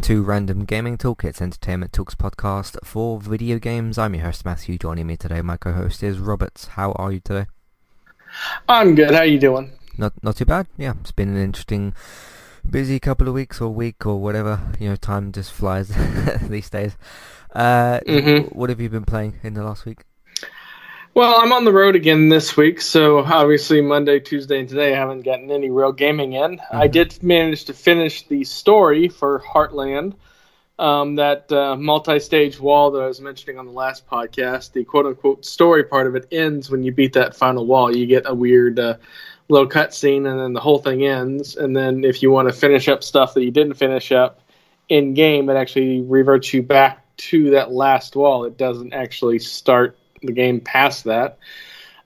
Welcome to Random Gaming Toolkit's Entertainment Talks podcast for video games. I'm your host Matthew. Joining me today, my co-host is Roberts. How are you today? I'm good. How are you doing? Not not too bad. Yeah, it's been an interesting, busy couple of weeks or week or whatever. You know, time just flies these days. Uh, Mhm. What have you been playing in the last week? Well, I'm on the road again this week, so obviously Monday, Tuesday, and today I haven't gotten any real gaming in. I Mhm. did manage to finish the story for Heartland, um, that uh, multi-stage wall that I was mentioning on the last podcast. The quote-unquote story part of it ends when you beat that final wall. You get a weird uh, little cutscene, and then the whole thing ends. And then if you want to finish up stuff that you didn't finish up in game, it actually reverts you back to that last wall. It doesn't actually start the game past that.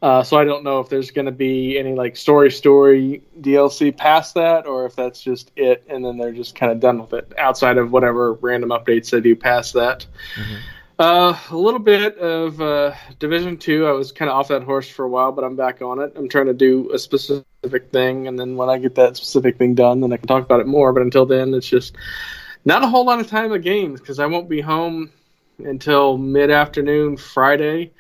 Uh, so I don't know if there's going to be any like story story DLC past that, or if that's just it, and then they're just kind of done with it outside of whatever random updates they do past that. Mhm. Uh, a little bit of uh, Division Two. I was kind of off that horse for a while, but I'm back on it. I'm trying to do a specific thing, and then when I get that specific thing done, then I can talk about it more. But until then, it's just not a whole lot of time of games because I won't be home until mid afternoon Friday,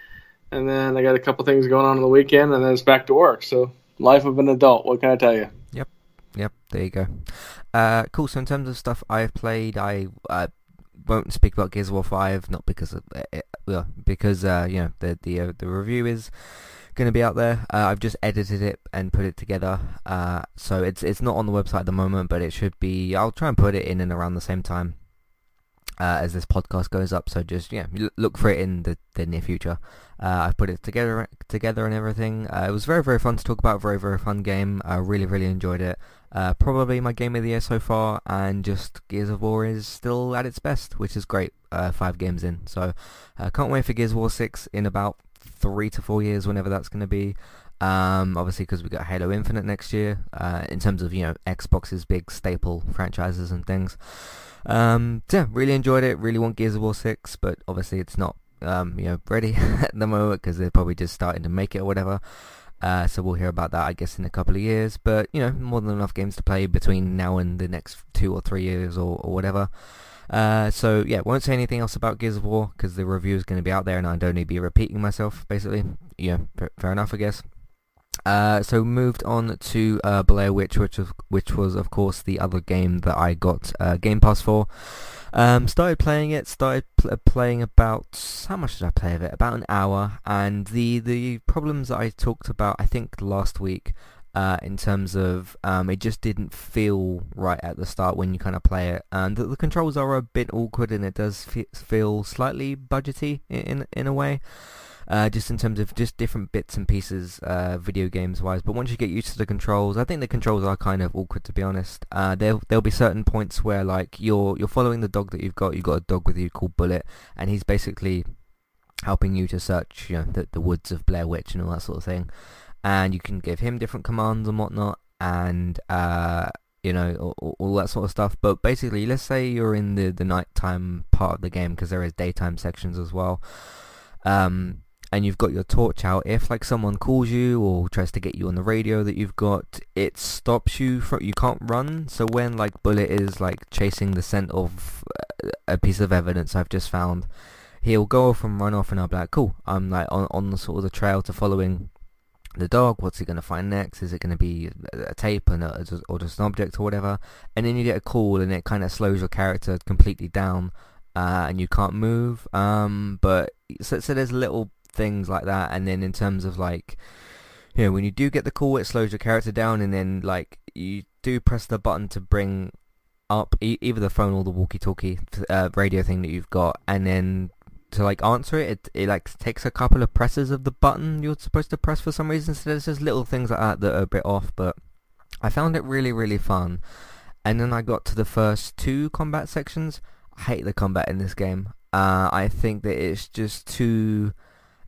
and then I got a couple things going on on the weekend, and then it's back to work. So life of an adult. What can I tell you? Yep, yep. there you go. Uh, cool. So in terms of stuff I've played, I uh, won't speak about Gears of War Five, not because of it, well, because uh, you know the the uh, the review is going to be out there. Uh, I've just edited it and put it together, uh, so it's it's not on the website at the moment, but it should be. I'll try and put it in and around the same time. Uh, as this podcast goes up, so just yeah, look for it in the, the near future. Uh, I've put it together together and everything. Uh, it was very very fun to talk about. Very very fun game. I really really enjoyed it. Uh, probably my game of the year so far, and just Gears of War is still at its best, which is great. Uh, five games in, so uh, can't wait for Gears of War six in about three to four years, whenever that's going to be. Um, obviously, because we got Halo Infinite next year. In terms of you know Xbox's big staple franchises and things. Um, so yeah, really enjoyed it. Really want Gears of War six, but obviously it's not um, you know ready at the moment because they're probably just starting to make it or whatever. Uh, so we'll hear about that, I guess, in a couple of years. But you know, more than enough games to play between now and the next two or three years or, or whatever. Uh, so yeah, won't say anything else about Gears of War because the review is going to be out there, and I don't need to be repeating myself. Basically, yeah, fair enough, I guess. Uh, so moved on to uh, Blair Witch, which was which was of course the other game that I got uh, Game Pass for. Um, started playing it. Started pl- playing about how much did I play of it? About an hour. And the the problems that I talked about, I think last week, uh, in terms of um, it just didn't feel right at the start when you kind of play it, and the, the controls are a bit awkward, and it does fe- feel slightly budgety in, in a way. Uh, just in terms of just different bits and pieces, uh, video games wise. But once you get used to the controls, I think the controls are kind of awkward to be honest. Uh, there there'll be certain points where like you're you're following the dog that you've got. You've got a dog with you called Bullet, and he's basically helping you to search, you know, the, the woods of Blair Witch and all that sort of thing. And you can give him different commands and whatnot, and uh, you know, all, all that sort of stuff. But basically, let's say you're in the the nighttime part of the game because there is daytime sections as well. Um, and you've got your torch out, if like someone calls you or tries to get you on the radio that you've got, it stops you from you can't run. So when like Bullet is like chasing the scent of uh, a piece of evidence I've just found, he'll go off and run off, and I'll be like, cool, I'm like on on the sort of the trail to following the dog. What's he gonna find next? Is it gonna be a tape and a, or just an object or whatever? And then you get a call, and it kind of slows your character completely down, uh, and you can't move. Um, but so so there's a little things like that. And then in terms of like you know when you do get the call it slows your character down. And then like you do press the button to bring up e- either the phone or the walkie-talkie uh, radio thing that you've got. And then to like answer it, it it like takes a couple of presses of the button you're supposed to press for some reason. So there's just little things like that that are a bit off. But I found it really really fun. And then I got to the first two combat sections. I hate the combat in this game. Uh, I think that it's just too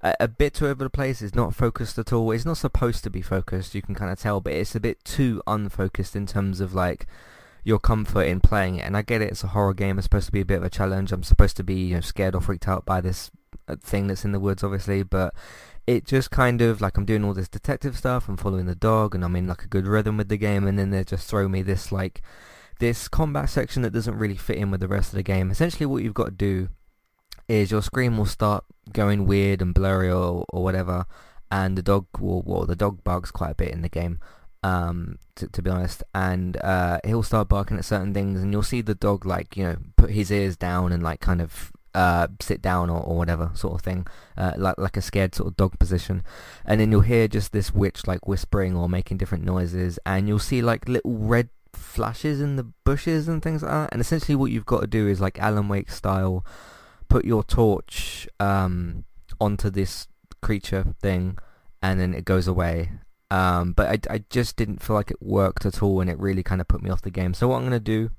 a, a bit too over the place. It's not focused at all. It's not supposed to be focused. You can kind of tell, but it's a bit too unfocused in terms of like your comfort in playing it. And I get it. It's a horror game. It's supposed to be a bit of a challenge. I'm supposed to be you know scared or freaked out by this uh, thing that's in the woods, obviously, but it just kind of like I'm doing all this detective stuff. I'm following the dog, and I'm in like a good rhythm with the game, and then they just throw me this like this combat section that doesn't really fit in with the rest of the game. Essentially, what you've got to do is your screen will start going weird and blurry or, or whatever, and the dog will, well, the dog bugs quite a bit in the game, um, to, to be honest, and uh, he'll start barking at certain things, and you'll see the dog like you know put his ears down and like kind of uh, sit down or, or whatever sort of thing, uh, like like a scared sort of dog position, and then you'll hear just this witch like whispering or making different noises, and you'll see like little red flashes in the bushes and things like that. And essentially, what you've got to do is like Alan Wake style, put your torch um, onto this creature thing, and then it goes away. Um, but I, I just didn't feel like it worked at all, and it really kind of put me off the game. So what I'm gonna do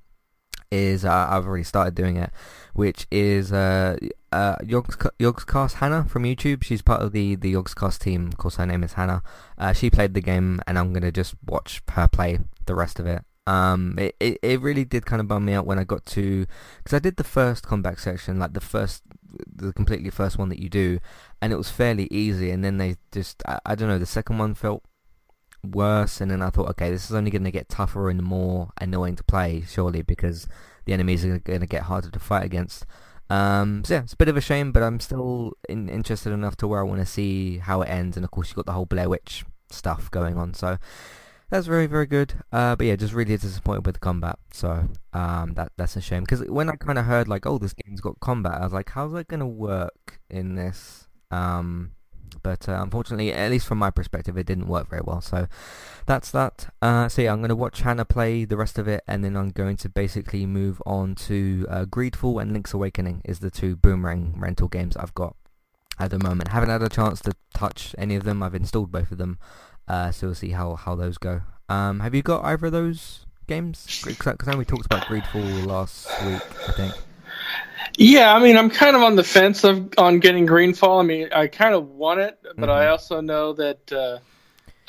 is uh, I've already started doing it, which is uh, uh, Yogs, Yogscast Hannah from YouTube. She's part of the the Yogscast team. Of course, her name is Hannah. Uh, she played the game, and I'm gonna just watch her play the rest of it. Um, it, it, it really did kind of bum me out when I got to, because I did the first combat section, like the first, the completely first one that you do, and it was fairly easy, and then they just, I, I don't know, the second one felt worse, and then I thought, okay, this is only going to get tougher and more annoying to play, surely, because the enemies are going to get harder to fight against. Um, so yeah, it's a bit of a shame, but I'm still in, interested enough to where I want to see how it ends, and of course you've got the whole Blair Witch stuff going on, so that's very very good. Uh, but yeah, just really disappointed with the combat, so um, that that's a shame. Because when I kind of heard like, oh, this game's got combat, I was like, how's that to work in this? Um, but uh, unfortunately, at least from my perspective, it didn't work very well. So that's that. Uh, so yeah, I'm going to watch Hannah play the rest of it, and then I'm going to basically move on to uh, Greedfall and Link's Awakening is the two Boomerang rental games I've got at the moment. Haven't had a chance to touch any of them. I've installed both of them, uh, so we'll see how, how those go. Um, have you got either of those games? Because I know we talked about Greedfall last week, I think. Yeah, I mean, I'm kind of on the fence of on getting Greedfall. I mean, I kind of want it, but mm-hmm. I also know that uh,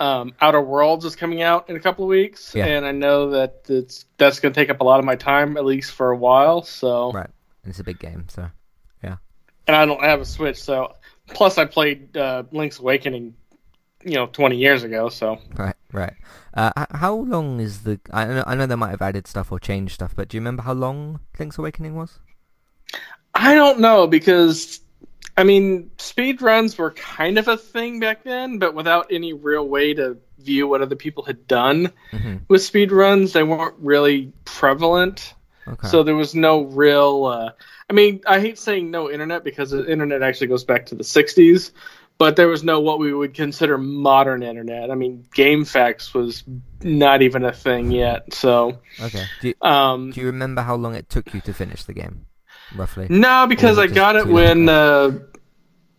um, Outer Worlds is coming out in a couple of weeks, yeah. and I know that it's that's going to take up a lot of my time at least for a while. So right, and it's a big game, so yeah. And I don't have a Switch, so plus I played uh, Link's Awakening, you know, 20 years ago. So right, right. Uh, how long is the? I know, I know they might have added stuff or changed stuff, but do you remember how long Link's Awakening was? I don't know because I mean speed runs were kind of a thing back then, but without any real way to view what other people had done mm-hmm. with speed runs, they weren't really prevalent. Okay. So there was no real. Uh, I mean, I hate saying no internet because the internet actually goes back to the '60s, but there was no what we would consider modern internet. I mean, GameFAQs was not even a thing yet. So okay. Do you, um, do you remember how long it took you to finish the game? roughly? No, because I got it when uh,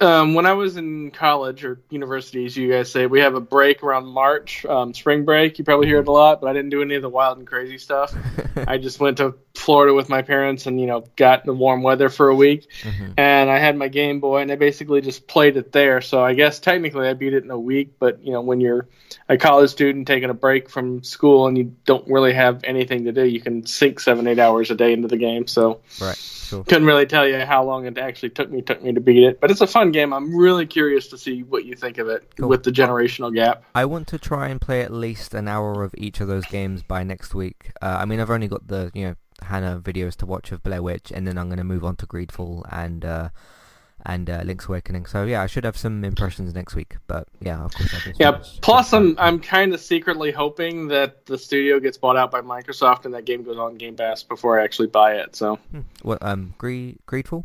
um, when I was in college or university, as you guys say, we have a break around March, um, spring break. You probably hear it a lot, but I didn't do any of the wild and crazy stuff. I just went to Florida with my parents and you know got the warm weather for a week, mm-hmm. and I had my Game Boy and I basically just played it there. So I guess technically I beat it in a week, but you know when you're a college student taking a break from school and you don't really have anything to do, you can sink seven eight hours a day into the game. So right Cool. Couldn't really tell you how long it actually took me took me to beat it, but it's a fun game. I'm really curious to see what you think of it cool. with the generational gap. I want to try and play at least an hour of each of those games by next week. Uh, I mean, I've only got the you know Hannah videos to watch of Blair Witch, and then I'm going to move on to Greedfall and uh, and uh, Link's Awakening. So yeah, I should have some impressions next week. But yeah, of course. Yeah. Plus, I'm I'm kind of secretly hoping that the studio gets bought out by Microsoft and that game goes on Game Pass before I actually buy it. So. Hmm. What um Greed Greedfall?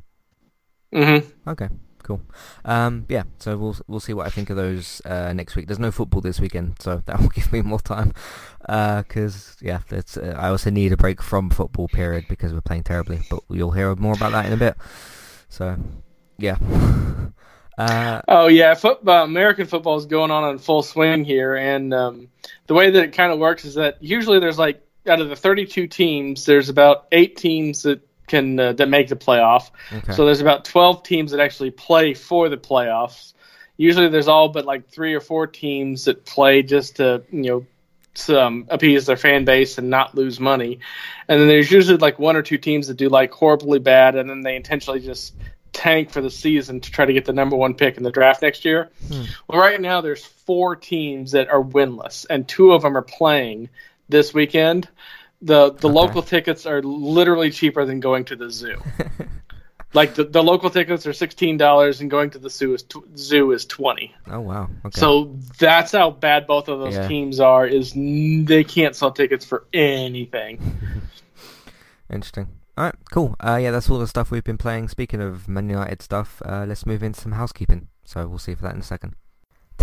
Mm-hmm. Okay. Cool. Um, yeah, so we'll we'll see what I think of those uh, next week. There's no football this weekend, so that will give me more time. Because uh, yeah, uh, I also need a break from football period because we're playing terribly. But you'll hear more about that in a bit. So yeah. Uh, oh yeah, football, American football is going on in full swing here, and um, the way that it kind of works is that usually there's like out of the 32 teams, there's about eight teams that can uh, that make the playoff. Okay. So there's about 12 teams that actually play for the playoffs. Usually there's all but like three or four teams that play just to you know some appease their fan base and not lose money. And then there's usually like one or two teams that do like horribly bad, and then they intentionally just tank for the season to try to get the number one pick in the draft next year. Hmm. Well, right now there's four teams that are winless, and two of them are playing this weekend. The the Okay. local tickets are literally cheaper than going to the zoo. like the, the local tickets are sixteen dollars, and going to the zoo is tw- zoo is twenty. oh wow. Okay. So that's how bad both of those Yeah. teams are. Is n- they can't sell tickets for anything. Interesting. All right, cool. Uh, yeah, that's all the stuff we've been playing. Speaking of Man United stuff, uh, let's move into some housekeeping. So we'll see for that in a second.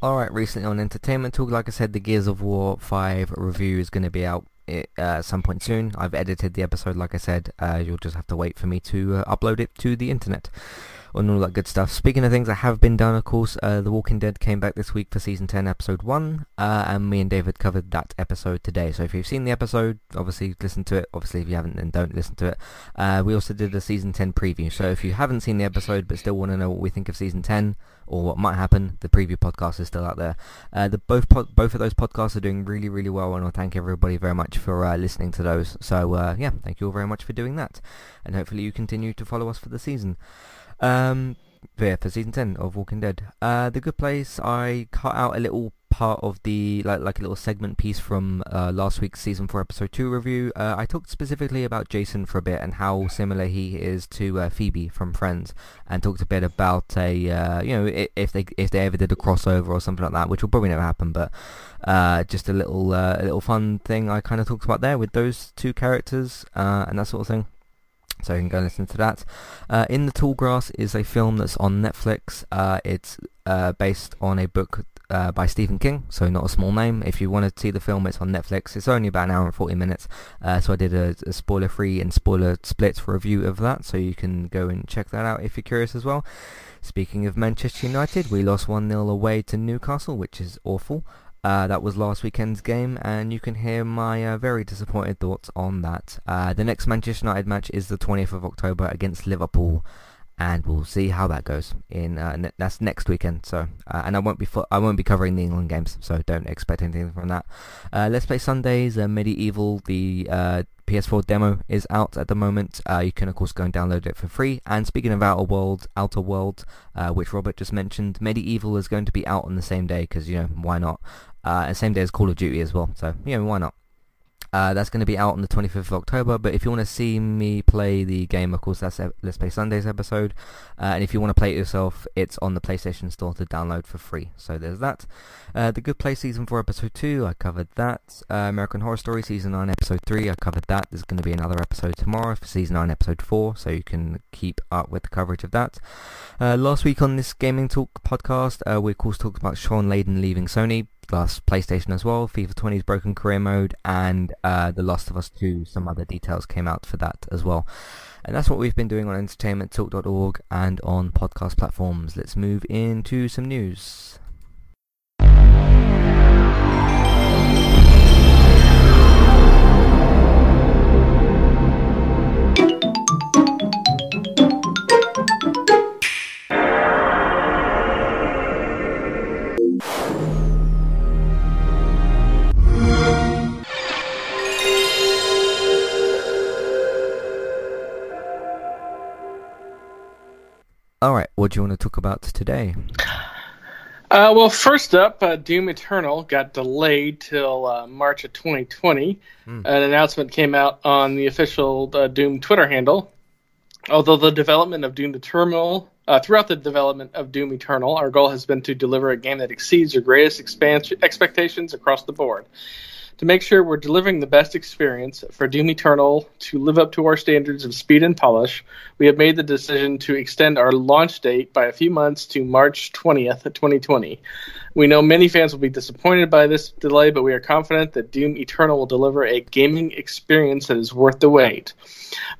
Alright, recently on Entertainment Talk, like I said, the Gears of War 5 review is going to be out uh, at some point soon. I've edited the episode, like I said. Uh, you'll just have to wait for me to uh, upload it to the internet and all that good stuff. Speaking of things that have been done, of course, uh, The Walking Dead came back this week for Season 10, Episode 1, uh, and me and David covered that episode today. So if you've seen the episode, obviously listen to it. Obviously, if you haven't, then don't listen to it. Uh, we also did a Season 10 preview. So if you haven't seen the episode but still want to know what we think of Season 10, or what might happen, the preview podcast is still out there. Uh, the both pod, both of those podcasts are doing really really well, and I thank everybody very much for uh, listening to those. So uh, yeah, thank you all very much for doing that, and hopefully you continue to follow us for the season. Um, yeah, for season ten of Walking Dead. Uh, the Good Place. I cut out a little part of the like like a little segment piece from uh, last week's season four episode two review. Uh, I talked specifically about Jason for a bit and how similar he is to uh, Phoebe from Friends, and talked a bit about a uh, you know if they if they ever did a crossover or something like that, which will probably never happen, but uh, just a little uh, a little fun thing I kind of talked about there with those two characters uh, and that sort of thing. So you can go and listen to that. Uh, In the Tall Grass is a film that's on Netflix. Uh, it's uh, based on a book uh, by Stephen King, so not a small name. If you want to see the film, it's on Netflix. It's only about an hour and 40 minutes, uh, so I did a, a spoiler-free and spoiler-split review of that, so you can go and check that out if you're curious as well. Speaking of Manchester United, we lost 1-0 away to Newcastle, which is awful. Uh, that was last weekend's game, and you can hear my uh, very disappointed thoughts on that. Uh, the next Manchester United match is the 20th of October against Liverpool, and we'll see how that goes. In uh, that's next weekend. So, uh, and I won't be fo- I won't be covering the England games, so don't expect anything from that. Uh, Let's play Sundays. Uh, MediEvil, the uh, PS4 demo is out at the moment. Uh, you can of course go and download it for free. And speaking of Outer World, Outer World, which Robert just mentioned, MediEvil is going to be out on the same day because you know why not? Uh, same day as Call of Duty as well. So you know why not? Uh, that's going to be out on the 25th of October, but if you want to see me play the game, of course, that's Let's Play Sundays episode. Uh, and if you want to play it yourself, it's on the PlayStation Store to download for free. So there's that. Uh, the Good Place Season 4 Episode 2, I covered that. Uh, American Horror Story Season 9 Episode 3, I covered that. There's going to be another episode tomorrow for Season 9 Episode 4, so you can keep up with the coverage of that. Uh, last week on this Gaming Talk podcast, uh, we of course talked about Shawn Layden leaving Sony last PlayStation as well, FIFA 20's Broken Career Mode, and uh, The Last of Us 2. Some other details came out for that as well. And that's what we've been doing on entertainmenttalk.org and on podcast platforms. Let's move into some news. What do you want to talk about today? Uh, well, first up, uh, Doom Eternal got delayed till uh, March of 2020. Mm. An announcement came out on the official uh, Doom Twitter handle. Although the development of Doom Eternal, uh, throughout the development of Doom Eternal, our goal has been to deliver a game that exceeds your greatest expansion expectations across the board to make sure we're delivering the best experience for Doom Eternal to live up to our standards of speed and polish, we have made the decision to extend our launch date by a few months to March 20th, 2020. We know many fans will be disappointed by this delay, but we are confident that Doom Eternal will deliver a gaming experience that is worth the wait.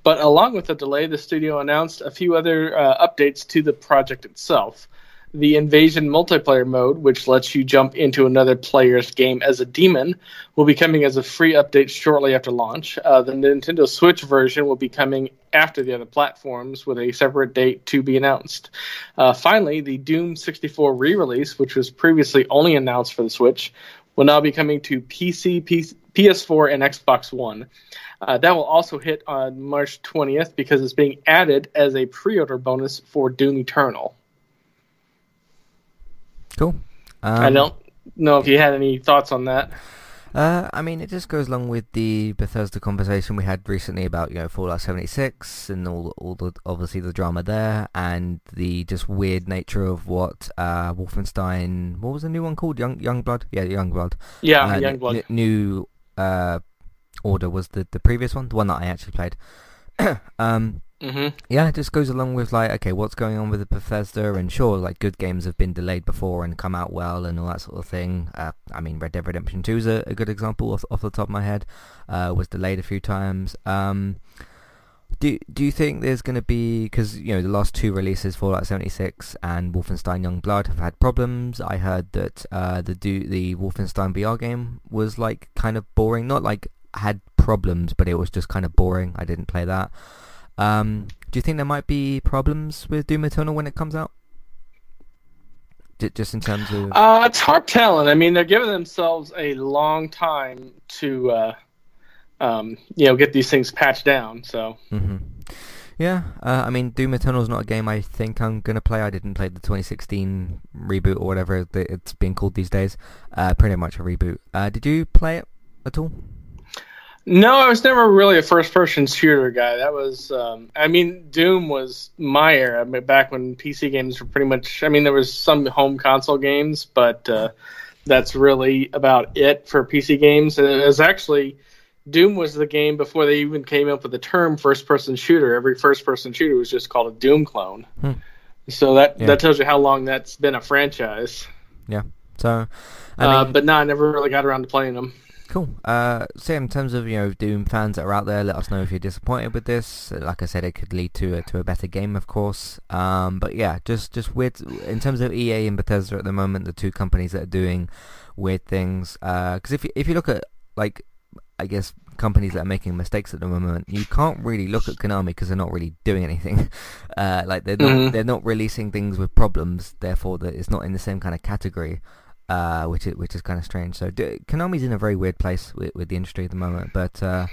But along with the delay, the studio announced a few other uh, updates to the project itself the Invasion multiplayer mode, which lets you jump into another player's game as a demon, will be coming as a free update shortly after launch. Uh, the Nintendo Switch version will be coming after the other platforms with a separate date to be announced. Uh, finally, the Doom 64 re release, which was previously only announced for the Switch, will now be coming to PC, PS4, and Xbox One. Uh, that will also hit on March 20th because it's being added as a pre order bonus for Doom Eternal. Cool. Um, I don't know if you had any thoughts on that. Uh, I mean, it just goes along with the Bethesda conversation we had recently about you know Fallout 76 and all all the obviously the drama there and the just weird nature of what uh, Wolfenstein. What was the new one called? Young Youngblood. Yeah, Young Youngblood. Yeah, uh, Youngblood. N- new uh, Order was the the previous one, the one that I actually played. um, Mm-hmm. Yeah, it just goes along with like, okay, what's going on with the Bethesda, and sure, like good games have been delayed before and come out well and all that sort of thing. Uh, I mean, Red Dead Redemption Two is a, a, good example off, off the top of my head. Uh, was delayed a few times. Um, do do you think there's going to be because you know the last two releases, Fallout 76 and Wolfenstein Young Blood, have had problems? I heard that uh, the do the Wolfenstein VR game was like kind of boring, not like had problems, but it was just kind of boring. I didn't play that. Um, do you think there might be problems with Doom Eternal when it comes out? just in terms of uh, it's hard telling. I mean, they're giving themselves a long time to, uh, um, you know, get these things patched down. So. Mm-hmm. Yeah, uh, I mean, Doom Eternal is not a game I think I'm gonna play. I didn't play the 2016 reboot or whatever it's being called these days. Uh, pretty much a reboot. Uh, did you play it at all? No, I was never really a first-person shooter guy. That was, um, I mean, Doom was my era. I mean, back when PC games were pretty much. I mean, there was some home console games, but uh, that's really about it for PC games. And it was actually Doom was the game before they even came up with the term first-person shooter. Every first-person shooter was just called a Doom clone. Hmm. So that yeah. that tells you how long that's been a franchise. Yeah. So, I uh, mean, uh, but no, I never really got around to playing them. Cool. Uh, so in terms of you know Doom fans that are out there, let us know if you're disappointed with this. Like I said, it could lead to a, to a better game, of course. Um, but yeah, just just weird in terms of EA and Bethesda at the moment, the two companies that are doing weird things. Because uh, if you, if you look at like I guess companies that are making mistakes at the moment, you can't really look at Konami because they're not really doing anything. Uh, like they're not mm-hmm. they're not releasing things with problems, therefore that it's not in the same kind of category uh, which is which is kind of strange. So do, Konami's in a very weird place with, with the industry at the moment, but uh,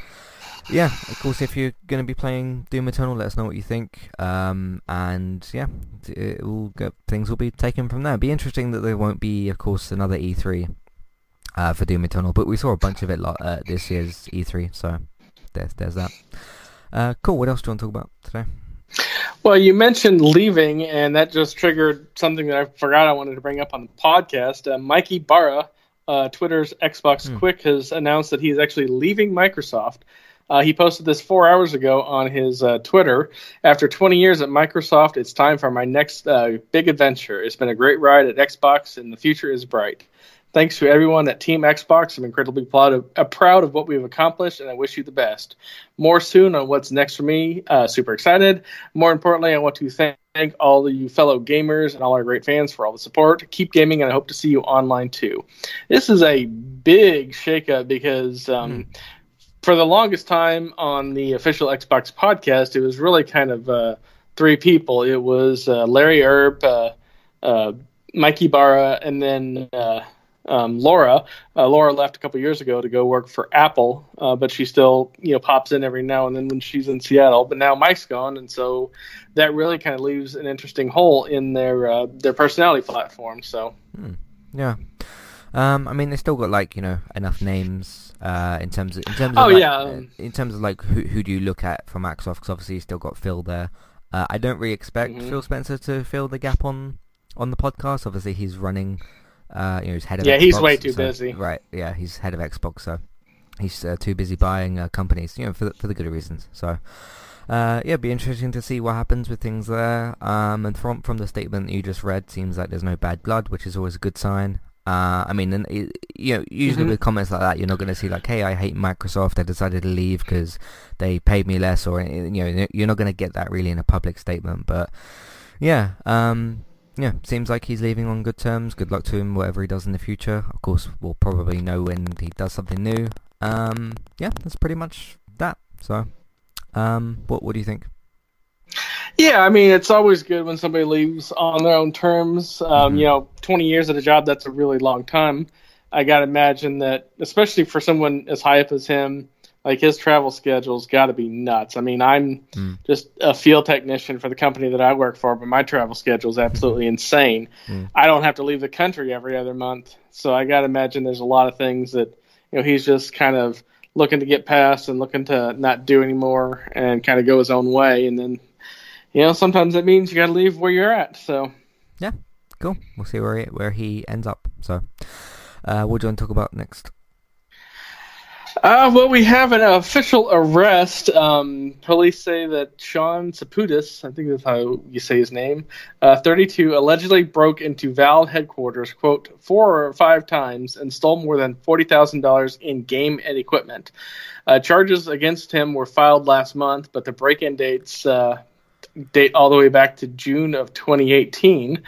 yeah, of course, if you're going to be playing Doom Eternal, let us know what you think, um, and yeah, it will go, things will be taken from there. Be interesting that there won't be, of course, another E3 uh, for Doom Eternal, but we saw a bunch of it uh, this year's E3, so there's there's that. Uh, cool. What else do you want to talk about today? Well, you mentioned leaving, and that just triggered something that I forgot I wanted to bring up on the podcast. Uh, Mike Ybarra, uh, Twitter's Xbox mm. Quick, has announced that he's actually leaving Microsoft. Uh, he posted this four hours ago on his uh, Twitter. After 20 years at Microsoft, it's time for my next uh, big adventure. It's been a great ride at Xbox, and the future is bright. Thanks to everyone at Team Xbox. I'm incredibly proud of, uh, proud of what we've accomplished, and I wish you the best. More soon on what's next for me. Uh, super excited. More importantly, I want to thank all of you fellow gamers and all our great fans for all the support. Keep gaming, and I hope to see you online too. This is a big shakeup because um, mm. for the longest time on the official Xbox podcast, it was really kind of uh, three people. It was uh, Larry Hryb, uh, uh, Mike Ybarra, and then um, Laura. Uh, Laura left a couple years ago to go work for Apple, uh, but she still you know pops in every now and then when she's in Seattle. But now Mike's gone, and so that really kind of leaves an interesting hole in their uh, their personality platform. So hmm. yeah, um, I mean they still got like you know enough names uh, in terms of in terms of oh like, yeah uh, in terms of like who who do you look at for Microsoft? Because obviously you still got Phil there. Uh, I don't really expect Mhm. Phil Spencer to fill the gap on on the podcast. Obviously he's running. Uh, you know, he's head of Yeah, Xbox, he's way too so- busy. Right? Yeah, he's head of Xbox, so he's uh, too busy buying uh, companies. You know, for the, for the good reasons. So. Uh, yeah, it'd be interesting to see what happens with things there. Um, and from from the statement you just read, seems like there's no bad blood, which is always a good sign. Uh, I mean, and, it- you know, usually Mhm. with comments like that, you're not going to see like, "Hey, I hate Microsoft. I decided to leave because they paid me less," or you know, you're not going to get that really in a public statement. But yeah, um, yeah, seems like he's leaving on good terms. Good luck to him, whatever he does in the future. Of course, we'll probably know when he does something new. Um, yeah, that's pretty much that. So, um, what what do you think? Yeah, I mean, it's always good when somebody leaves on their own terms. Um, Mhm. You know, 20 years at a job, that's a really long time. I got to imagine that, especially for someone as high up as him, like his travel schedule's got to be nuts. I mean, I'm Mm. just a field technician for the company that I work for, but my travel schedule is absolutely insane. Mm. I don't have to leave the country every other month. So I got to imagine there's a lot of things that, you know, he's just kind of looking to get past and looking to not do anymore and kind of go his own way. And then, you know, sometimes that means you got to leave where you're at. So, yeah, Cool. We'll see where he, where he ends up. So, uh, what do you want to talk about next? Uh, well, we have an official arrest. Um, police say that Sean Saputis, I think that's how you say his name, uh, 32, allegedly broke into Valve headquarters, quote, four or five times and stole more than $40,000 in game and equipment. Uh, charges against him were filed last month, but the break-in dates uh, date all the way back to June of 2018.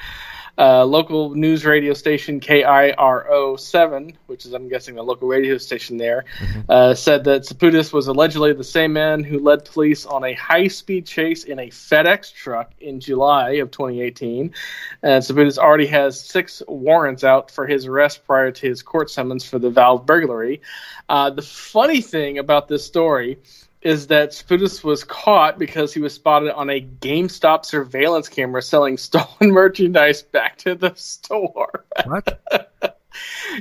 Uh, local news radio station KIRO 7, which is, I'm guessing, the local radio station there, uh, said that Saputis was allegedly the same man who led police on a high speed chase in a FedEx truck in July of 2018. And Saputis already has six warrants out for his arrest prior to his court summons for the Valve burglary. Uh, the funny thing about this story is that Sputus was caught because he was spotted on a GameStop surveillance camera selling stolen merchandise back to the store. What?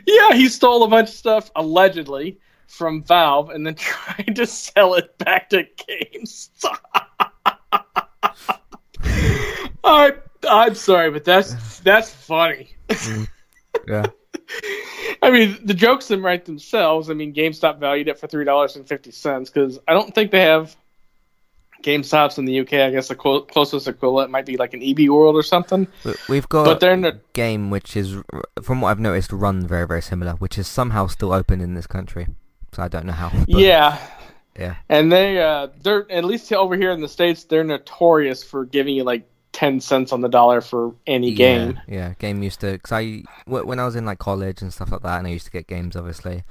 yeah, he stole a bunch of stuff allegedly from Valve and then tried to sell it back to GameStop. I I'm sorry, but that's that's funny. Mm. yeah. I mean, the jokes them right themselves. I mean, GameStop valued it for three dollars and fifty cents because I don't think they have GameStops in the UK. I guess the clo- closest equivalent might be like an EB World or something. We- We've got But they're in a game which is, from what I've noticed, run very very similar, which is somehow still open in this country. So I don't know how. but yeah, Yeah. and they uh, they're at least over here in the states, they're notorious for giving you like ten cents on the dollar for any game. Yeah, yeah. Game used to, cause I when I was in like college and stuff like that, and I used to get games, obviously.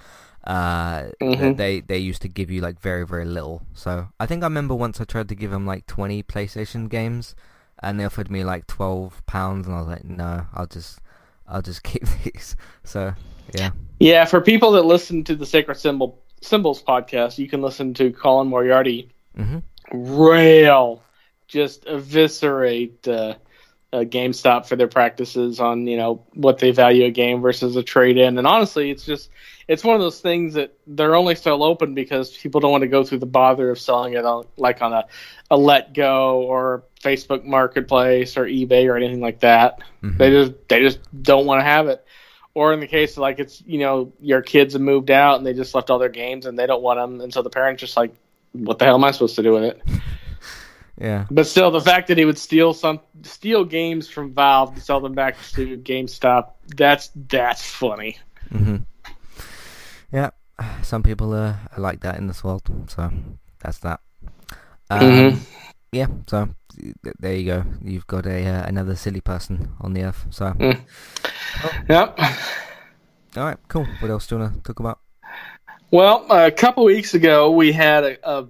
Uh, Mhm. they they used to give you like very very little. So I think I remember once I tried to give them like twenty PlayStation games, and they offered me like twelve pounds, and I was like, no, I'll just I'll just keep these. So yeah, Yeah, for people that listen to the Sacred Symbol Symbols podcast, you can listen to Colin Moriarty mm-hmm. rail, just eviscerate uh, uh, GameStop for their practices on you know what they value a game versus a trade in. And honestly, it's just it's one of those things that they're only still open because people don't want to go through the bother of selling it on like on a a Letgo or Facebook Marketplace or eBay or anything like that. hmm They just they just don't want to have it. Or in the case of like it's you know your kids have moved out and they just left all their games and they don't want them, and so the parents just like, what the hell am I supposed to do with it? yeah. But still, the fact that he would steal some steal games from Valve and sell them back to GameStop, that's that's funny. Mm-hmm. Yeah, some people uh, are like that in this world, so that's that. Um, Mhm. Yeah, so there you go. You've got a uh, another silly person on the earth. So, Mm. Yep. all right, cool. What else do you want to talk about? Well, a couple weeks ago, we had a, a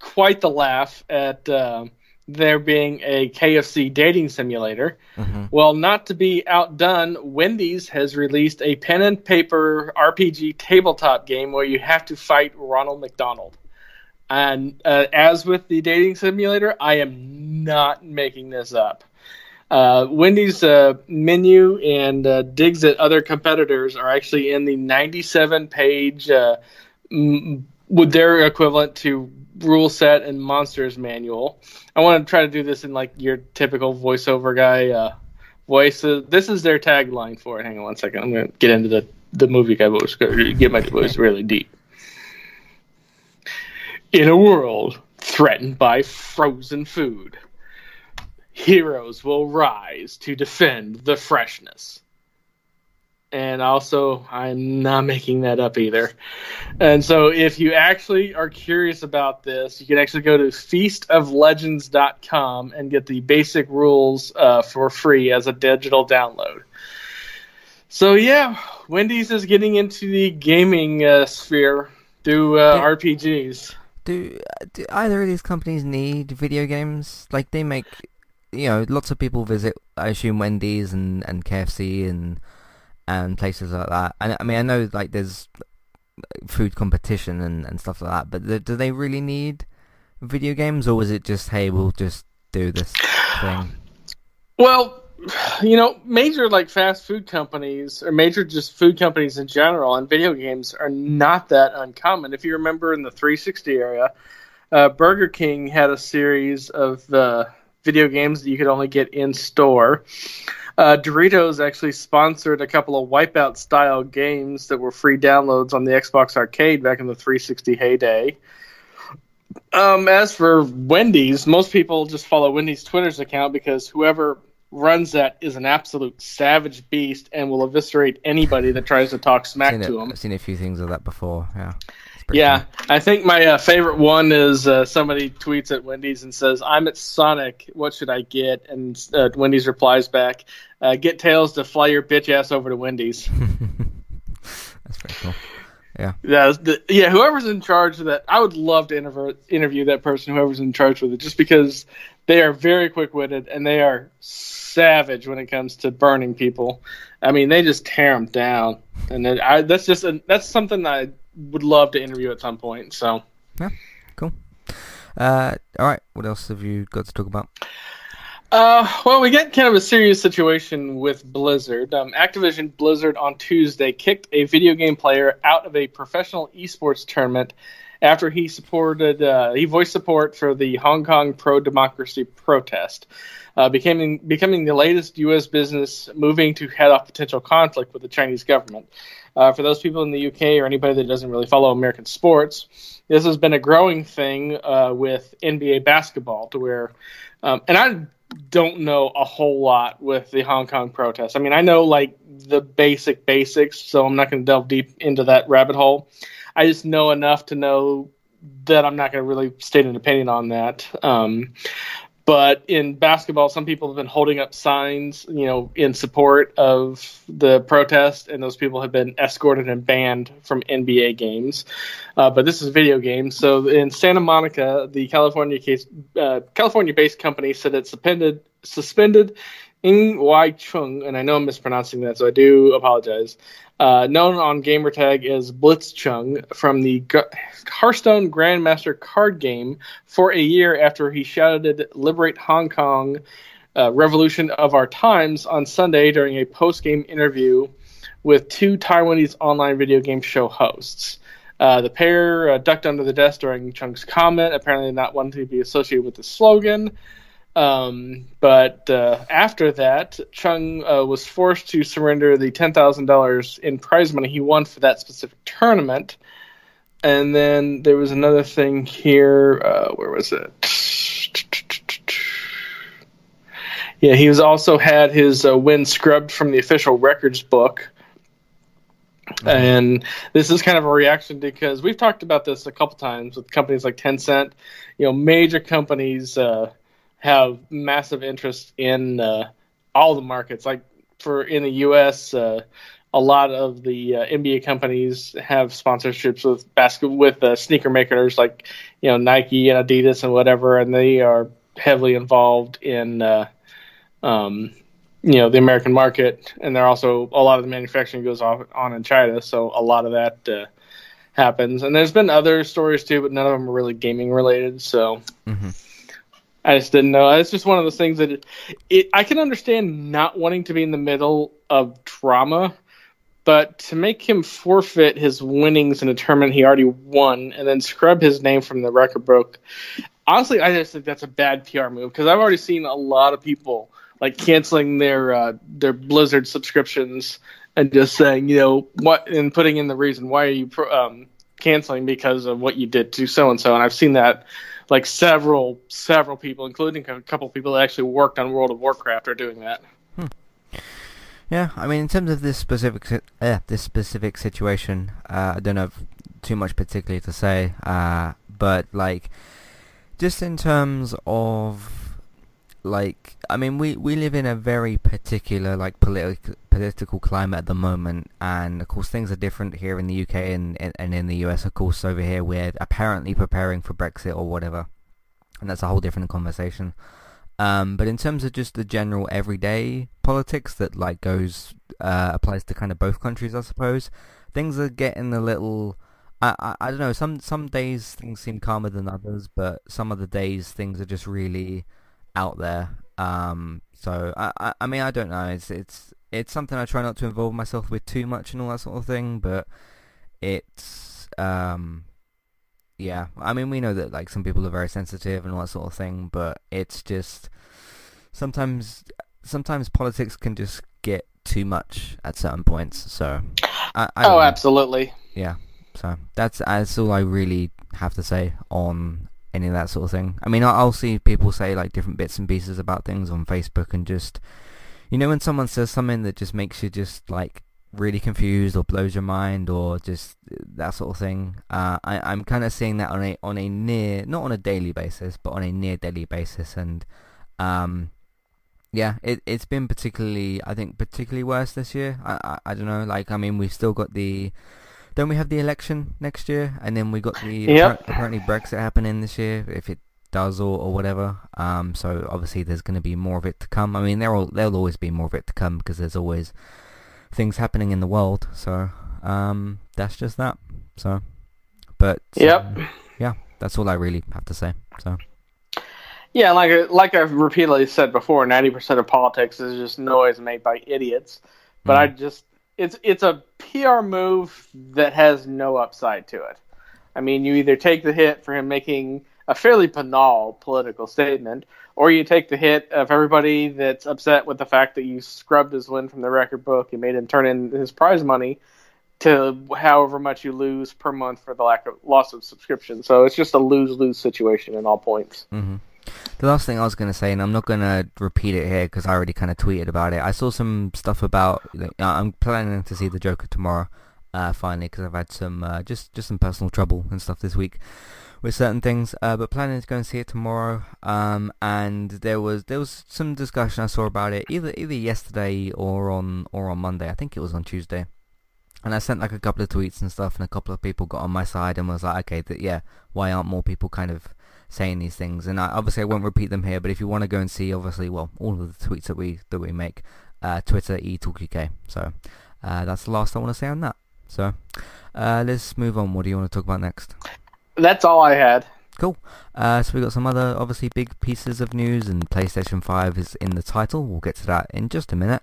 quite the laugh at uh, there being a KFC dating simulator. hmm Well, not to be outdone, Wendy's has released a pen and paper RPG tabletop game where you have to fight Ronald McDonald. And uh, as with the dating simulator, I am not making this up. Uh, Wendy's uh, menu and uh, digs at other competitors are actually in the 97 page, uh, m- with their equivalent to rule set and monsters manual. I want to try to do this in like your typical voiceover guy uh, voice. Uh, this is their tagline for it. Hang on one second. I'm going to get into the, the movie guy voice, get my voice really deep. In a world threatened by frozen food, heroes will rise to defend the freshness. And also, I'm not making that up either. And so, if you actually are curious about this, you can actually go to feastoflegends.com and get the basic rules uh, for free as a digital download. So, yeah, Wendy's is getting into the gaming uh, sphere through uh. RPGs. Do, do either of these companies need video games? Like they make, you know, lots of people visit. I assume Wendy's and, and KFC and and places like that. And I mean, I know like there's food competition and, and stuff like that. But do, do they really need video games, or was it just hey, we'll just do this thing? Well, you know, major like fast food companies or major just food companies in general and video games are not that uncommon. If you remember in the 360 area, uh, Burger King had a series of uh, video games that you could only get in store. Uh, Doritos actually sponsored a couple of Wipeout style games that were free downloads on the Xbox Arcade back in the 360 heyday. Um, as for Wendy's, most people just follow Wendy's Twitter's account because whoever runs that is an absolute savage beast and will eviscerate anybody that tries to talk smack Seen it, to him. I've seen a few things of that before. Yeah. Pretty Yeah, cool. I think my uh, favorite one is uh, somebody tweets at Wendy's and says, "I'm at Sonic. What should I get?" And uh, Wendy's replies back, uh, "Get Tails to fly your bitch ass over to Wendy's." That's pretty cool. yeah, the, yeah. Whoever's in charge of that, I would love to interview interview that person. Whoever's in charge with it, just because they are very quick witted and they are savage when it comes to burning people. I mean, they just tear them down, and then I, that's just a, that's something I would love to interview at some point. So. yeah, Uh, all right. What else have you got to talk about? Uh, well, we get kind of a serious situation with Blizzard. Um, Activision Blizzard on Tuesday kicked a video game player out of a professional esports tournament after he supported uh, he voiced support for the Hong Kong pro democracy protest, uh, becoming becoming the latest U.S. business moving to head off potential conflict with the Chinese government. Uh, for those people in the UK or anybody that doesn't really follow American sports, this has been a growing thing uh, with NBA basketball, to where, um, and I don't know a whole lot with the Hong Kong protests. I mean, I know like the basic basics, so I'm not going to delve deep into that rabbit hole. I just know enough to know that I'm not going to really state an opinion on that. Um, but in basketball, some people have been holding up signs, you know, in support of the protest, and those people have been escorted and banned from NBA games. Uh, but this is video games. So in Santa Monica, the California case, uh, California-based company said it suspended suspended Ing Wai Chung, and I know I'm mispronouncing that, so I do apologize. Uh, known on gamertag as Blitz Chung from the G- Hearthstone Grandmaster card game for a year after he shouted "Liberate Hong Kong, uh, Revolution of Our Times" on Sunday during a post-game interview with two Taiwanese online video game show hosts. Uh, the pair uh, ducked under the desk during Chung's comment, apparently not wanting to be associated with the slogan. Um, but uh, after that, Chung uh, was forced to surrender the ten thousand dollars in prize money he won for that specific tournament. And then there was another thing here. Uh, where was it? Yeah, he was also had his uh, win scrubbed from the official records book. And this is kind of a reaction because we've talked about this a couple times with companies like Tencent. You know, major companies uh, have massive interest in uh, all the markets. Like for in the U.S., uh, a lot of the uh, NBA companies have sponsorships with basket with uh, sneaker makers like you know Nike and Adidas and whatever, and they are heavily involved in, uh, um, you know, the American market, and they're also a lot of the manufacturing goes off, on in China, so a lot of that uh, happens. And there's been other stories too, but none of them are really gaming related. So. Mm-hmm. I just didn't know. It's just one of those things that it, it, I can understand not wanting to be in the middle of drama, but to make him forfeit his winnings in a tournament he already won and then scrub his name from the record book, honestly, I just think that's a bad PR move because I've already seen a lot of people like canceling their uh, their Blizzard subscriptions and just saying, you know, what and putting in the reason why are you um, canceling because of what you did to so and so, and I've seen that like several several people, including a couple of people that actually worked on World of Warcraft, are doing that. Hmm. Yeah, I mean, in terms of this specific uh, this specific situation, uh, I don't have too much particularly to say, uh, but like, just in terms of like I mean we we live in a very particular like political political climate at the moment and of course things are different here in the UK and and in the US of course over here we're apparently preparing for Brexit or whatever and that's a whole different conversation. Um, but in terms of just the general everyday politics that like goes uh, applies to kind of both countries I suppose things are getting a little I, I, I don't know some some days things seem calmer than others but some of the days things are just really out there. Um, so I, I, I mean, I don't know. It's it's it's something I try not to involve myself with too much and all that sort of thing. But it's um, yeah. I mean, we know that like some people are very sensitive and all that sort of thing. But it's just sometimes sometimes politics can just get too much at certain points. So I, I oh, absolutely. Yeah. So that's that's all I really have to say on any of that sort of thing. I mean, I'll see people say like different bits and pieces about things on Facebook and just, you know, when someone says something that just makes you just like really confused or blows your mind or just that sort of thing. Uh, I, I'm kind of seeing that on a on a near, not on a daily basis, but on a near daily basis, and um, yeah, it it's been particularly, I think, particularly worse this year. I, I I don't know, like I mean, we've still got the don't we have the election next year? And then we got the yep. apparently Brexit happening this year, if it does or, or whatever. Um, so obviously there's going to be more of it to come. I mean, there will there'll always be more of it to come because there's always things happening in the world. So um, that's just that. So, but yep, uh, yeah, that's all I really have to say. So. Yeah, like like I've repeatedly said before, ninety percent of politics is just noise made by idiots. But mm. I just it's it's a PR move that has no upside to it. I mean, you either take the hit for him making a fairly banal political statement, or you take the hit of everybody that's upset with the fact that you scrubbed his win from the record book and made him turn in his prize money to however much you lose per month for the lack of loss of subscription. So it's just a lose lose situation in all points. Mm-hmm. The last thing I was going to say, and I'm not going to repeat it here because I already kind of tweeted about it. I saw some stuff about. Uh, I'm planning to see the Joker tomorrow, uh, finally, because I've had some uh, just just some personal trouble and stuff this week with certain things. Uh, but planning to go and see it tomorrow. Um, and there was there was some discussion I saw about it either either yesterday or on or on Monday. I think it was on Tuesday. And I sent like a couple of tweets and stuff, and a couple of people got on my side and was like, okay, that yeah, why aren't more people kind of saying these things. And I, obviously, I won't repeat them here. But if you want to go and see, obviously, well, all of the tweets that we that we make, uh, Twitter eTalkUK. So uh, that's the last I want to say on that. So uh, let's move on. What do you want to talk about next? That's all I had. Cool. Uh, so we got some other obviously big pieces of news, and PlayStation 5 is in the title. We'll get to that in just a minute.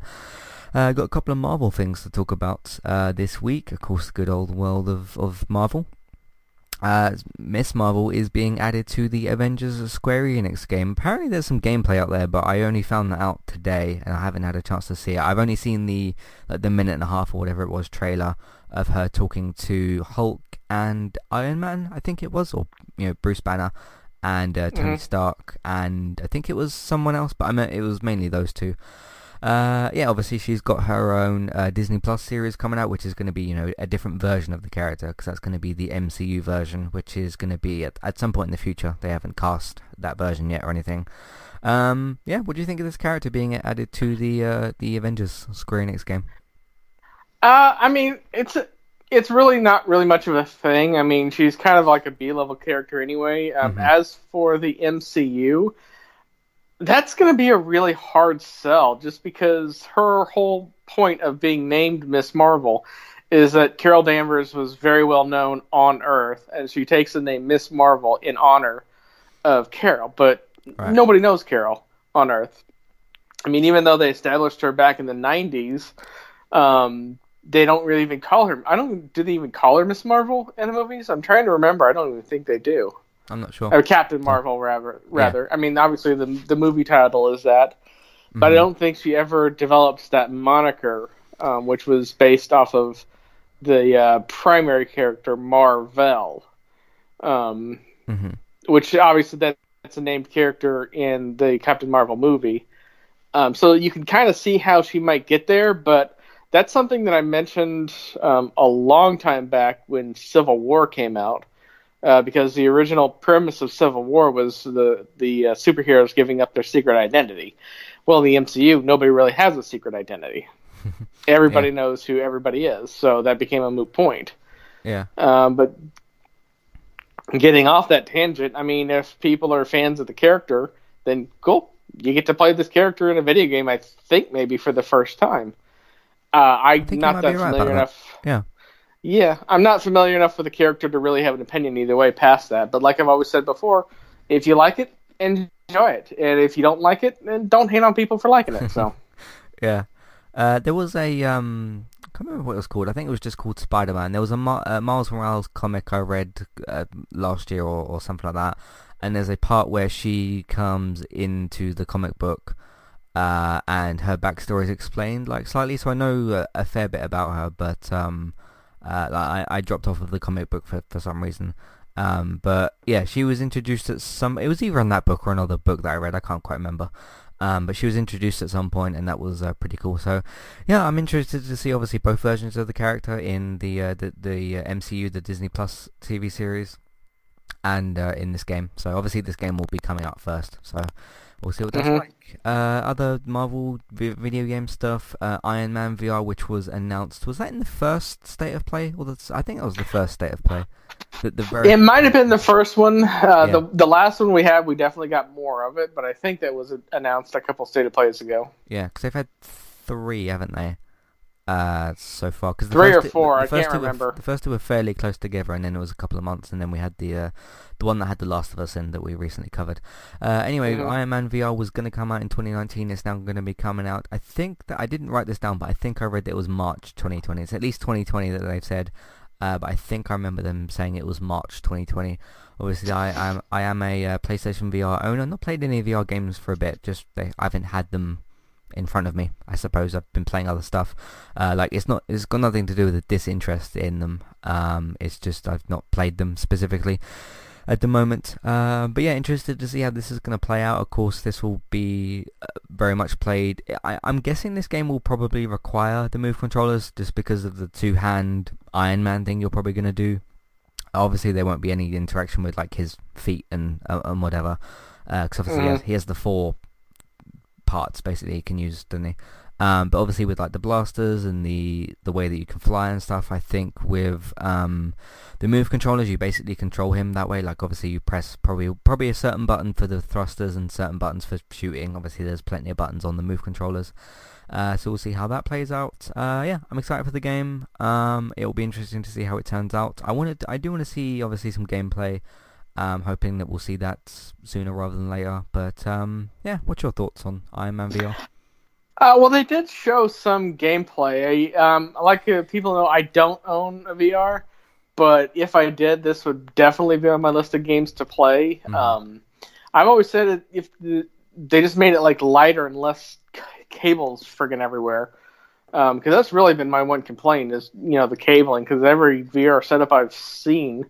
Uh, got a couple of Marvel things to talk about uh, this week. Of course, the good old world of, of Marvel uh, Miss Marvel is being added to the Avengers Square Enix game. Apparently there's some gameplay out there, but I only found that out today and I haven't had a chance to see it. I've only seen the like the minute and a half or whatever it was trailer of her talking to Hulk and Iron Man, I think it was, or you know Bruce Banner and uh, Tony mm-hmm. Stark, and I think it was someone else, but I mean it was mainly those two. Uh, yeah, obviously she's got her own uh, Disney Plus series coming out, which is going to be you know a different version of the character because that's going to be the MCU version, which is going to be at, at some point in the future. They haven't cast that version yet or anything. Um, yeah, what do you think of this character being added to the uh, the Avengers Square Enix game? Uh, I mean, it's it's really not really much of a thing. I mean, she's kind of like a B level character anyway. Um, mm-hmm. As for the MCU, That's going to be a really hard sell, just because her whole point of being named Miss Marvel is that Carol Danvers was very well known on Earth, and she takes the name Miss Marvel in honor of Carol. But right. nobody knows Carol on Earth. I mean, even though they established her back in the '90s, um, they don't really even call her. I don't. Do they even call her Miss Marvel in the movies? I'm trying to remember. I don't even think they do. I'm not sure. Or Captain Marvel, rather. Rather, yeah. I mean, obviously the the movie title is that, but mm-hmm. I don't think she ever develops that moniker, um, which was based off of the uh, primary character Mar-Vell, um, mm-hmm. which obviously that's a named character in the Captain Marvel movie. Um, so you can kind of see how she might get there, but that's something that I mentioned um, a long time back when Civil War came out, uh, because the original premise of Civil War was the the uh, superheroes giving up their secret identity. Well, in the MCU, nobody really has a secret identity. everybody yeah. knows who everybody is, so that became a moot point. Yeah. Um, but getting off that tangent, I mean, if people are fans of the character, then cool, you get to play this character in a video game. I think maybe for the first time. Uh, I'm not that familiar right enough. Yeah. Yeah, I'm not familiar enough with the character to really have an opinion either way past that. But like I've always said before, if you like it, enjoy it, and if you don't like it, then don't hate on people for liking it. So. yeah. Uh, there was a um, I can't remember what it was called. I think it was just called Spider Man. There was a Ma- uh, Miles Morales comic I read uh, last year or, or something like that, and there's a part where she comes into the comic book, uh, and her backstory is explained like slightly. So I know a, a fair bit about her, but um, uh, I, I dropped off of the comic book for for some reason. Um, but yeah, she was introduced at some. It was either in that book or another book that I read. I can't quite remember. Um, but she was introduced at some point, and that was uh, pretty cool. So, yeah, I'm interested to see obviously both versions of the character in the uh, the, the uh, MCU, the Disney Plus TV series, and uh, in this game. So obviously this game will be coming out first. So we'll see what that's mm-hmm. like. Uh, other Marvel v- video game stuff, uh, Iron Man VR, which was announced. Was that in the first state of play? Well, that's, I think that was the first state of play. The, the very... It might have been the first one. Uh, yeah. The the last one we had, we definitely got more of it, but I think that was announced a couple state of plays ago. Yeah, because they've had three, haven't they? Uh, so far, because three or four, the, the I can't remember. Were, the first two were fairly close together, and then it was a couple of months, and then we had the uh, the one that had The Last of Us in that we recently covered. Uh, anyway, mm-hmm. Iron Man VR was going to come out in 2019. It's now going to be coming out. I think that I didn't write this down, but I think I read that it was March 2020. It's at least 2020 that they've said. Uh, but I think I remember them saying it was March 2020. Obviously, I am I am a uh, PlayStation VR owner. Not played any VR games for a bit. Just they, I haven't had them in front of me. I suppose I've been playing other stuff. Uh, like it's not it's got nothing to do with a disinterest in them. Um, it's just I've not played them specifically at the moment. Uh, but yeah, interested to see how this is going to play out. Of course, this will be uh, very much played. I, am guessing this game will probably require the move controllers just because of the two-hand Iron Man thing you're probably going to do. Obviously, there won't be any interaction with like his feet and uh, and whatever, because uh, obviously mm. he, has, he has the four parts basically he can use, doesn't he? Um, but obviously with like the blasters and the the way that you can fly and stuff, I think with um, the move controllers, you basically control him that way. Like obviously you press probably probably a certain button for the thrusters and certain buttons for shooting. Obviously there's plenty of buttons on the move controllers. Uh, so we'll see how that plays out. Uh, yeah, I'm excited for the game. Um, it will be interesting to see how it turns out. I wanted, I do want to see obviously some gameplay. Um, hoping that we'll see that sooner rather than later. But um, yeah, what's your thoughts on Iron Man VR? Uh, well, they did show some gameplay. I, um, like uh, people know, I don't own a VR, but if I did, this would definitely be on my list of games to play. Mm-hmm. Um, I've always said that if the, they just made it like lighter and less c- cables friggin' everywhere, because um, that's really been my one complaint is you know the cabling. Because every VR setup I've seen,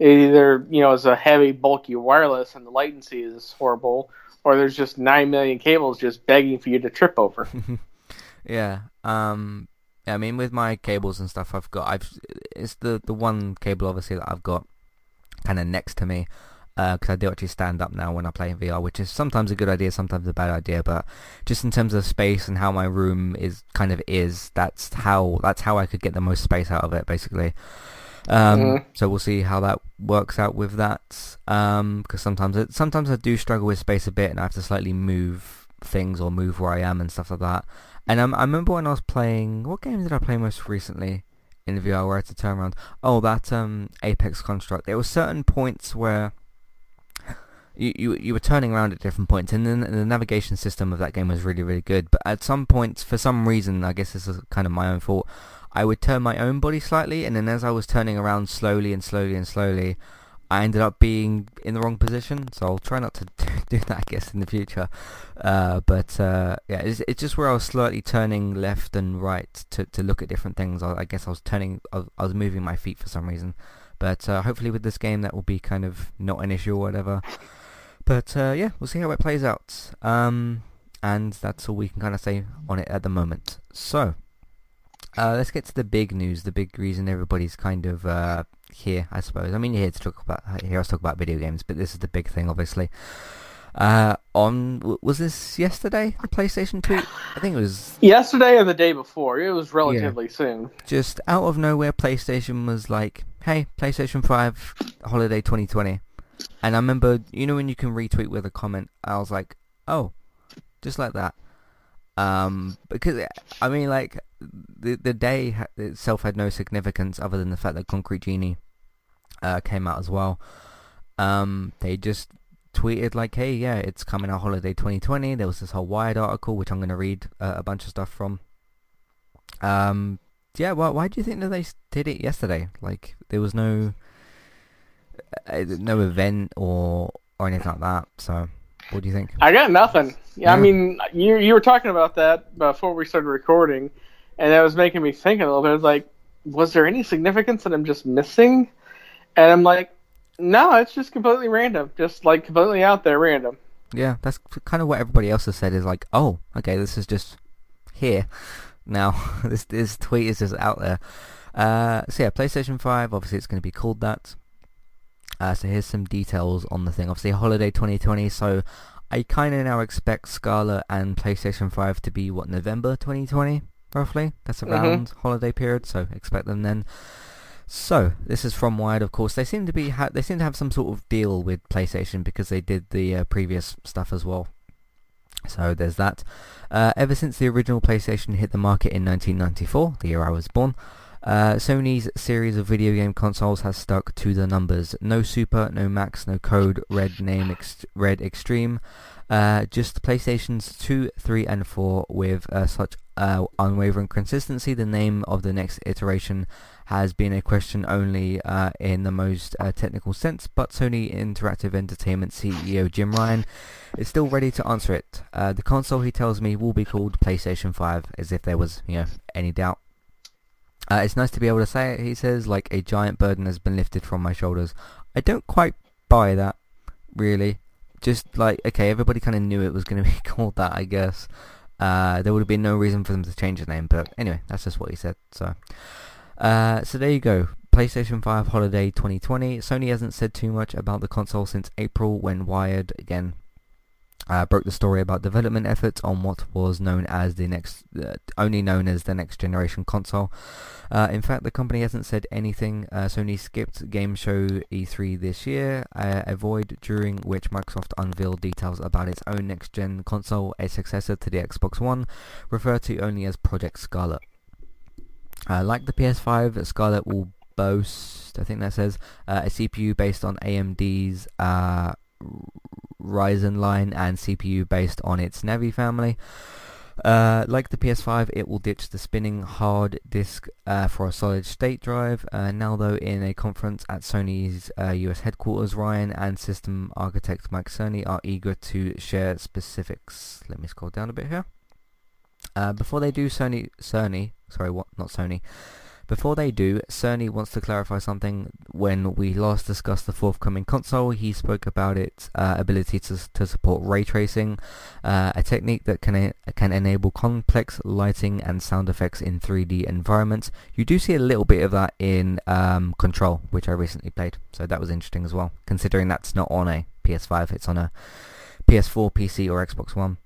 either you know is a heavy, bulky wireless, and the latency is horrible or there's just nine million cables just begging for you to trip over. yeah. Um. I mean, with my cables and stuff, I've got I've it's the the one cable obviously that I've got kind of next to me because uh, I do actually stand up now when I play in VR, which is sometimes a good idea, sometimes a bad idea. But just in terms of space and how my room is kind of is, that's how that's how I could get the most space out of it, basically. Um, Mhm. So we'll see how that works out with that. Because sometimes it, sometimes I do struggle with space a bit, and I have to slightly move things or move where I am and stuff like that. And um, I remember when I was playing, what game did I play most recently in the VR where I had to turn around? Oh, that um, Apex Construct. There were certain points where you, you you were turning around at different points, and then the navigation system of that game was really really good. But at some points, for some reason, I guess this is kind of my own fault. I would turn my own body slightly, and then as I was turning around slowly and slowly and slowly, I ended up being in the wrong position. So I'll try not to do that, I guess, in the future. Uh, but uh, yeah, it's, it's just where I was slightly turning left and right to, to look at different things. I, I guess I was turning, I was, I was moving my feet for some reason. But uh, hopefully with this game that will be kind of not an issue or whatever. But uh, yeah, we'll see how it plays out. Um, and that's all we can kind of say on it at the moment. So, uh, let's get to the big news, the big reason everybody's kind of uh, here, I suppose. I mean, you're here to talk about, hear us talk about video games, but this is the big thing, obviously. Uh, on was this yesterday? The PlayStation tweet? I think it was Yesterday or the day before, it was relatively soon. just out of nowhere. PlayStation was like, "Hey, PlayStation Five Holiday 2020," and I remember, you know, when you can retweet with a comment, I was like, "Oh, just like that." Um, because I mean, like the the day ha- itself had no significance other than the fact that Concrete Genie uh, came out as well. Um, they just tweeted like, "Hey, yeah, it's coming out holiday 2020." There was this whole Wired article, which I'm going to read uh, a bunch of stuff from. Um, yeah, well, why do you think that they did it yesterday? Like, there was no uh, no event or or anything like that. So, what do you think? I got nothing. Yeah, I mean, you you were talking about that before we started recording, and that was making me think a little bit. I was Like, was there any significance that I'm just missing? And I'm like, no, it's just completely random, just like completely out there, random. Yeah, that's kind of what everybody else has said. Is like, oh, okay, this is just here now. this this tweet is just out there. Uh, so yeah, PlayStation Five. Obviously, it's going to be called that. Uh, so here's some details on the thing. Obviously, holiday 2020. So I kind of now expect Scarlett and PlayStation 5 to be what November 2020, roughly. That's Mhm. around holiday period. So expect them then. So this is from Wired, of course. They seem to be ha- they seem to have some sort of deal with PlayStation because they did the uh, previous stuff as well. So there's that. Uh, ever since the original PlayStation hit the market in 1994, the year I was born, uh, Sony's series of video game consoles has stuck to the numbers. No Super, no Max, no Code, Red Name, ex- Red Extreme. Uh, just PlayStations 2, 3 and 4 with uh, such uh, unwavering consistency. The name of the next iteration has been a question only uh, in the most uh, technical sense, but Sony Interactive Entertainment CEO Jim Ryan is still ready to answer it. The console, he tells me, will be called PlayStation 5, as if there was, you know, any doubt. Uh, it's nice to be able to say it, he says, like a giant burden has been lifted from my shoulders. I don't quite buy that, really. Just like, okay, everybody kind of knew it was going to be called that, I guess. Uh, there would have been no reason for them to change the name, but anyway, that's just what he said. So, uh, so there you go. PlayStation 5 Holiday 2020. Sony hasn't said too much about the console since April when Wired, again, uh, broke the story about development efforts on what was known as the next, uh, only known as the next generation console. Uh, in fact, the company hasn't said anything. Uh, Sony skipped Game Show E3 this year, uh, a void during which Microsoft unveiled details about its own next-gen console, a successor to the Xbox One, referred to only as Project Scarlett. Uh, like the PS5, Scarlett will boast, I think that says, a CPU based on AMD's Ryzen line and CPU based on its Navi family. Uh, like the PS5, it will ditch the spinning hard disk uh, for a solid state drive. Uh, now, though, in a conference at Sony's US headquarters, Ryan and system architect Mike Cerny are eager to share specifics. Let me scroll down a bit here. Uh, before they do, Sony, Cerny, sorry, what? Not Sony. Before they do, Cerny wants to clarify something. When we last discussed the forthcoming console, he spoke about its uh, ability to, to support ray tracing, uh, a technique that can can enable complex lighting and sound effects in 3D environments. You do see a little bit of that in um, Control, which I recently played, so that was interesting as well. Considering that's not on a PS5, it's on a PS4, PC, or Xbox One.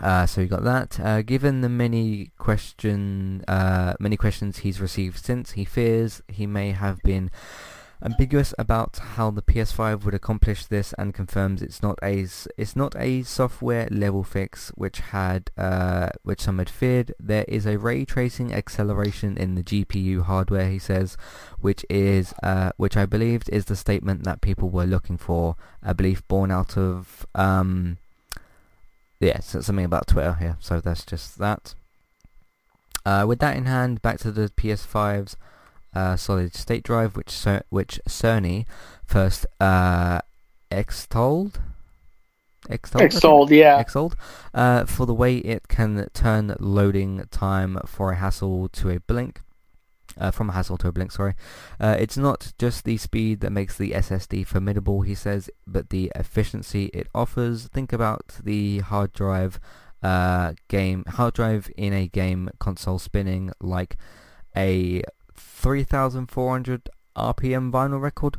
Uh, so you got that. Uh, given the many question, uh, many questions he's received since, he fears he may have been ambiguous about how the PS5 would accomplish this, and confirms it's not a it's not a software level fix, which had uh, which some had feared. There is a ray tracing acceleration in the GPU hardware, he says, which is uh, which I believed is the statement that people were looking for. A belief born out of um, yeah, so something about Twitter here. So that's just that. Uh, with that in hand, back to the PS5's uh, solid state drive, which Cer- which Cerny first uh, extolled. Extolled, extolled yeah. Extolled, uh, for the way it can turn loading time for a hassle to a blink uh, from a hassle to a blink, sorry. Uh, it's not just the speed that makes the SSD formidable, he says, but the efficiency it offers. Think about the hard drive uh, game, hard drive in a game console spinning like a 3,400 RPM vinyl record.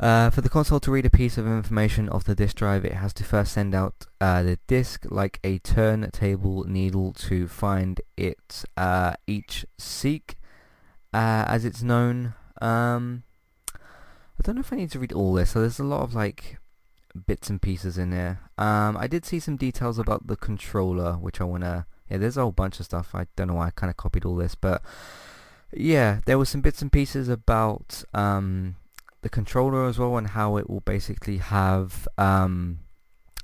Uh, for the console to read a piece of information off the disk drive, it has to first send out uh, the disk like a turntable needle to find it uh, each seek uh, as it's known. Um, I don't know if I need to read all this. So there's a lot of like bits and pieces in there. Um, I did see some details about the controller, which I wanna. Yeah, there's a whole bunch of stuff. I don't know why I kind of copied all this, but yeah, there were some bits and pieces about um, the controller as well and how it will basically have um,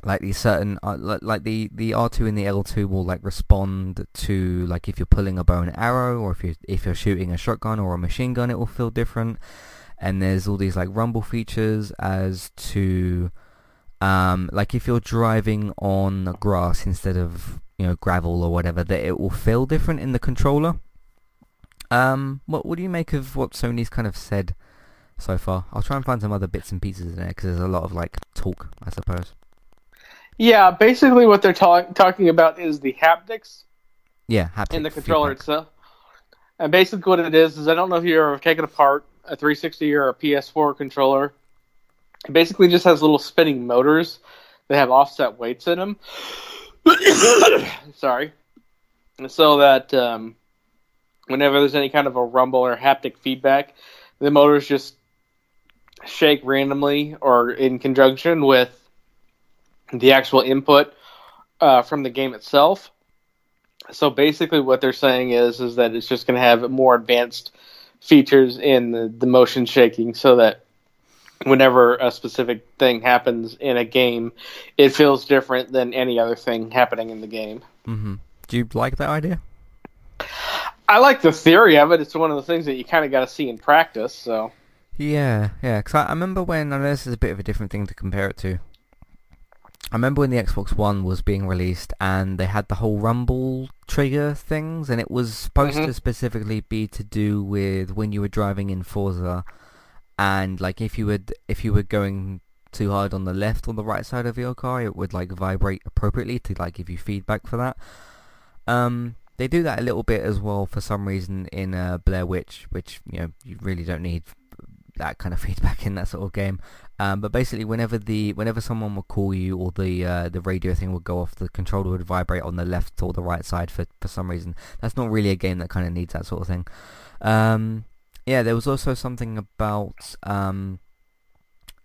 like these certain uh, like the the R2 and the L2 will like respond to like if you're pulling a bow and arrow or if you if you're shooting a shotgun or a machine gun it will feel different. And there's all these like rumble features as to um like if you're driving on grass instead of you know gravel or whatever that it will feel different in the controller. Um what what do you make of what Sony's kind of said so far? I'll try and find some other bits and pieces in there because there's a lot of like talk I suppose yeah, basically what they're talk- talking about is the haptics. Yeah, haptics in the controller feedback. itself. And basically what it is is I don't know if you've ever taken apart a 360 or a PS4 controller. It basically just has little spinning motors that have offset weights in them. Sorry. So that um, whenever there's any kind of a rumble or haptic feedback, the motors just shake randomly or in conjunction with the actual input uh, from the game itself. So basically, what they're saying is is that it's just going to have more advanced features in the, the motion shaking, so that whenever a specific thing happens in a game, it feels different than any other thing happening in the game. Mm-hmm. Do you like that idea? I like the theory of it. It's one of the things that you kind of got to see in practice. So. Yeah, yeah. Because I, I remember when I know this is a bit of a different thing to compare it to, I remember when the Xbox One was being released and they had the whole rumble trigger things and it was supposed mm-hmm. to specifically be to do with when you were driving in Forza and like if you would if you were going too hard on the left or the right side of your car it would like vibrate appropriately to like give you feedback for that. Um they do that a little bit as well for some reason in uh, Blair Witch which you know you really don't need that kind of feedback in that sort of game. Um, but basically, whenever the whenever someone would call you or the uh, the radio thing would go off, the controller would vibrate on the left or the right side for for some reason. That's not really a game that kind of needs that sort of thing. Um, yeah, there was also something about um,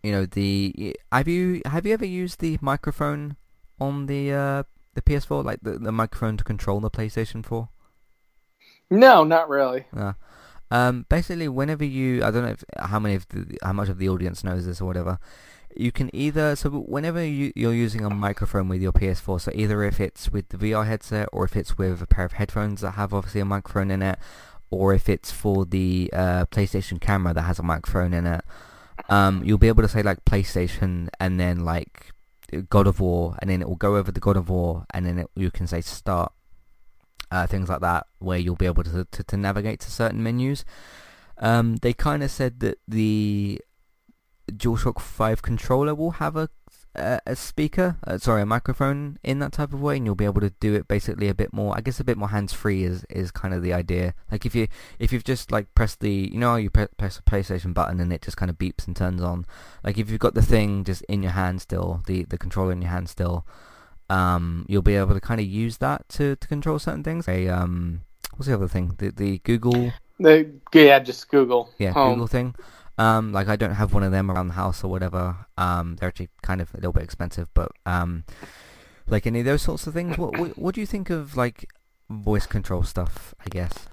you know the have you have you ever used the microphone on the uh, the PS4 like the the microphone to control the PlayStation 4? No, not really. Uh, um, basically, whenever you, I don't know if, how many of the, how much of the audience knows this or whatever, you can either so whenever you, you're using a microphone with your PS4, so either if it's with the VR headset or if it's with a pair of headphones that have obviously a microphone in it, or if it's for the uh, PlayStation camera that has a microphone in it, um, you'll be able to say like PlayStation and then like God of War, and then it will go over the God of War, and then it, you can say start uh, things like that, where you'll be able to to, to navigate to certain menus. Um, they kind of said that the DualShock 5 controller will have a a, a speaker, uh, sorry, a microphone in that type of way, and you'll be able to do it basically a bit more. I guess a bit more hands-free is is kind of the idea. Like if you if you've just like pressed the, you know, you press a PlayStation button and it just kind of beeps and turns on. Like if you've got the thing just in your hand still, the the controller in your hand still, um, you'll be able to kind of use that to, to control certain things. A um, what's the other thing? The the Google. The yeah, just Google. Yeah, Home. Google thing. Um, like I don't have one of them around the house or whatever. Um, they're actually kind of a little bit expensive, but um, like any of those sorts of things. What what, what do you think of like voice control stuff? I guess.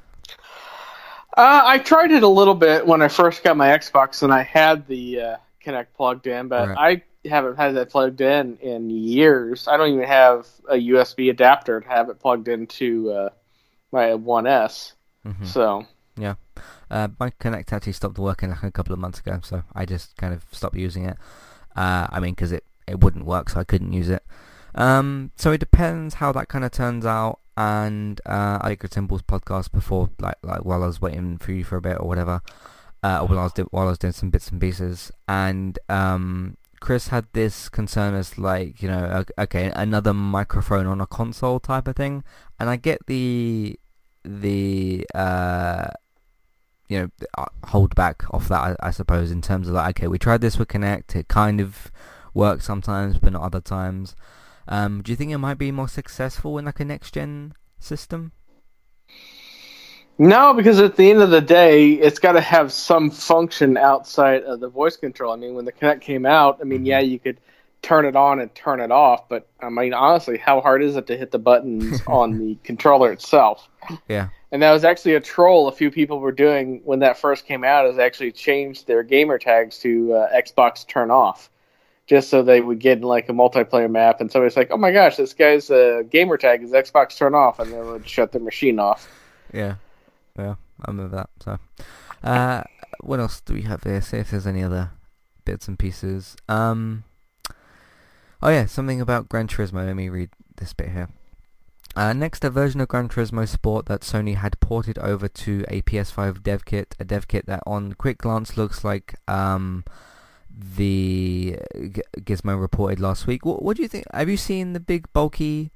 Uh, I tried it a little bit when I first got my Xbox and I had the uh, Kinect plugged in, but Right. I haven't had that plugged in in years. I don't even have a USB adapter to have it plugged into uh, my One S. Mhm. So yeah, Uh, my Kinect actually stopped working like a couple of months ago, so I just kind of stopped using it. Uh, I mean, because it, it wouldn't work, so I couldn't use it. Um, so it depends how that kind of turns out. And uh, I did Symbols podcast before, like like while I was waiting for you for a bit or whatever, uh, while I was do- while I was doing some bits and pieces. And um, Chris had this concern as like you know, okay, another microphone on a console type of thing. And I get the the uh, you know uh, hold back off that I, I suppose in terms of like okay we tried this with Kinect it kind of works sometimes but not other times um, do you think it might be more successful in like a next gen system no, because at the end of the day, it's got to have some function outside of the voice control. I mean, when the Kinect came out, I mean, yeah, you could turn it on and turn it off, but I mean, honestly, how hard is it to hit the buttons on the controller itself? yeah And that was actually a troll a few people were doing when that first came out is actually changed their gamer tags to uh, Xbox turn off. Just so they would get in like a multiplayer map and somebody's like, Oh my gosh, this guy's uh, gamer tag is Xbox turn off and they would shut their machine off. yeah yeah I remember that so uh, what else do we have here see if there's any other bits and pieces um oh yeah something about Gran Turismo let me read this bit here Uh, next, a version of Gran Turismo Sport that Sony had ported over to a PS5 dev kit, a dev kit that on quick glance looks like um, the G- Gizmo reported last week. What, what do you think? Have you seen the big bulky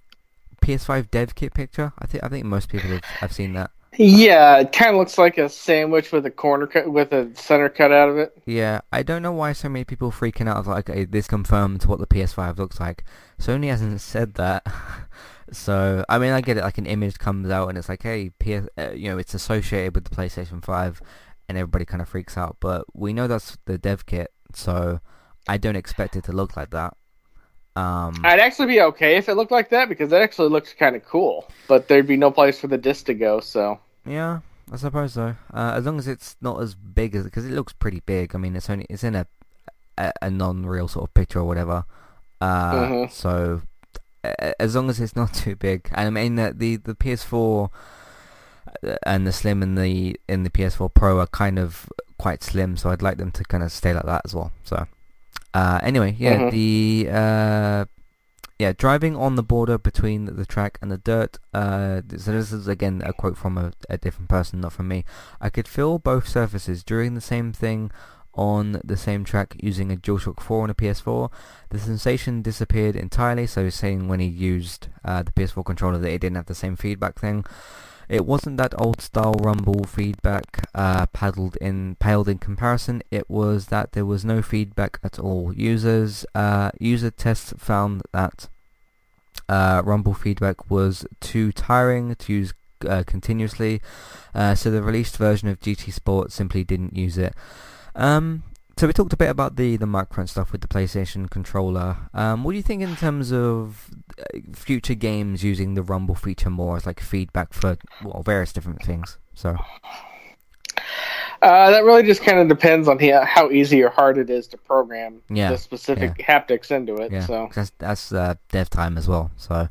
PS5 dev kit picture? I think I think most people have, have seen that. Yeah, it kind of looks like a sandwich with a corner cut with a center cut out of it. Yeah, I don't know why so many people freaking out like, okay, this confirms what the PS5 looks like. Sony hasn't said that. so, I mean, I get it, like an image comes out and it's like, hey, PS, uh, you know, it's associated with the PlayStation 5 and everybody kind of freaks out. But we know that's the dev kit, so I don't expect it to look like that. Um, I'd actually be okay if it looked like that because that actually looks kind of cool. But there'd be no place for the disc to go. So Yeah, I suppose so. Uh, as long as it's not as big as because it looks pretty big. I mean, it's only it's in a a, a non-real sort of picture or whatever. Uh, Mhm. So as long as it's not too big, and I mean the the, the PS4 uh, and the Slim and the in the PS4 Pro are kind of quite slim, so I'd like them to kind of stay like that as well. So uh, anyway, yeah, Mhm. the uh, yeah, driving on the border between the track and the dirt. Uh, so this is again a quote from a, a different person, not from me. I could feel both surfaces doing the same thing on the same track using a DualShock 4 and a PS4. The sensation disappeared entirely, so he's saying when he used uh, the PS4 controller that it didn't have the same feedback thing. It wasn't that old style rumble feedback uh, paddled in paled in comparison. It was that there was no feedback at all. Users uh, user tests found that uh, rumble feedback was too tiring to use uh, continuously, uh, so the released version of GT Sport simply didn't use it. Um, so we talked a bit about the the microphone stuff with the PlayStation controller. Um, what do you think in terms of uh, future games using the rumble feature more as like feedback for well, various different things? So uh, that really just kind of depends on how easy or hard it is to program Yeah, the specific haptics into it. yeah, So that's that's uh, dev time as well. So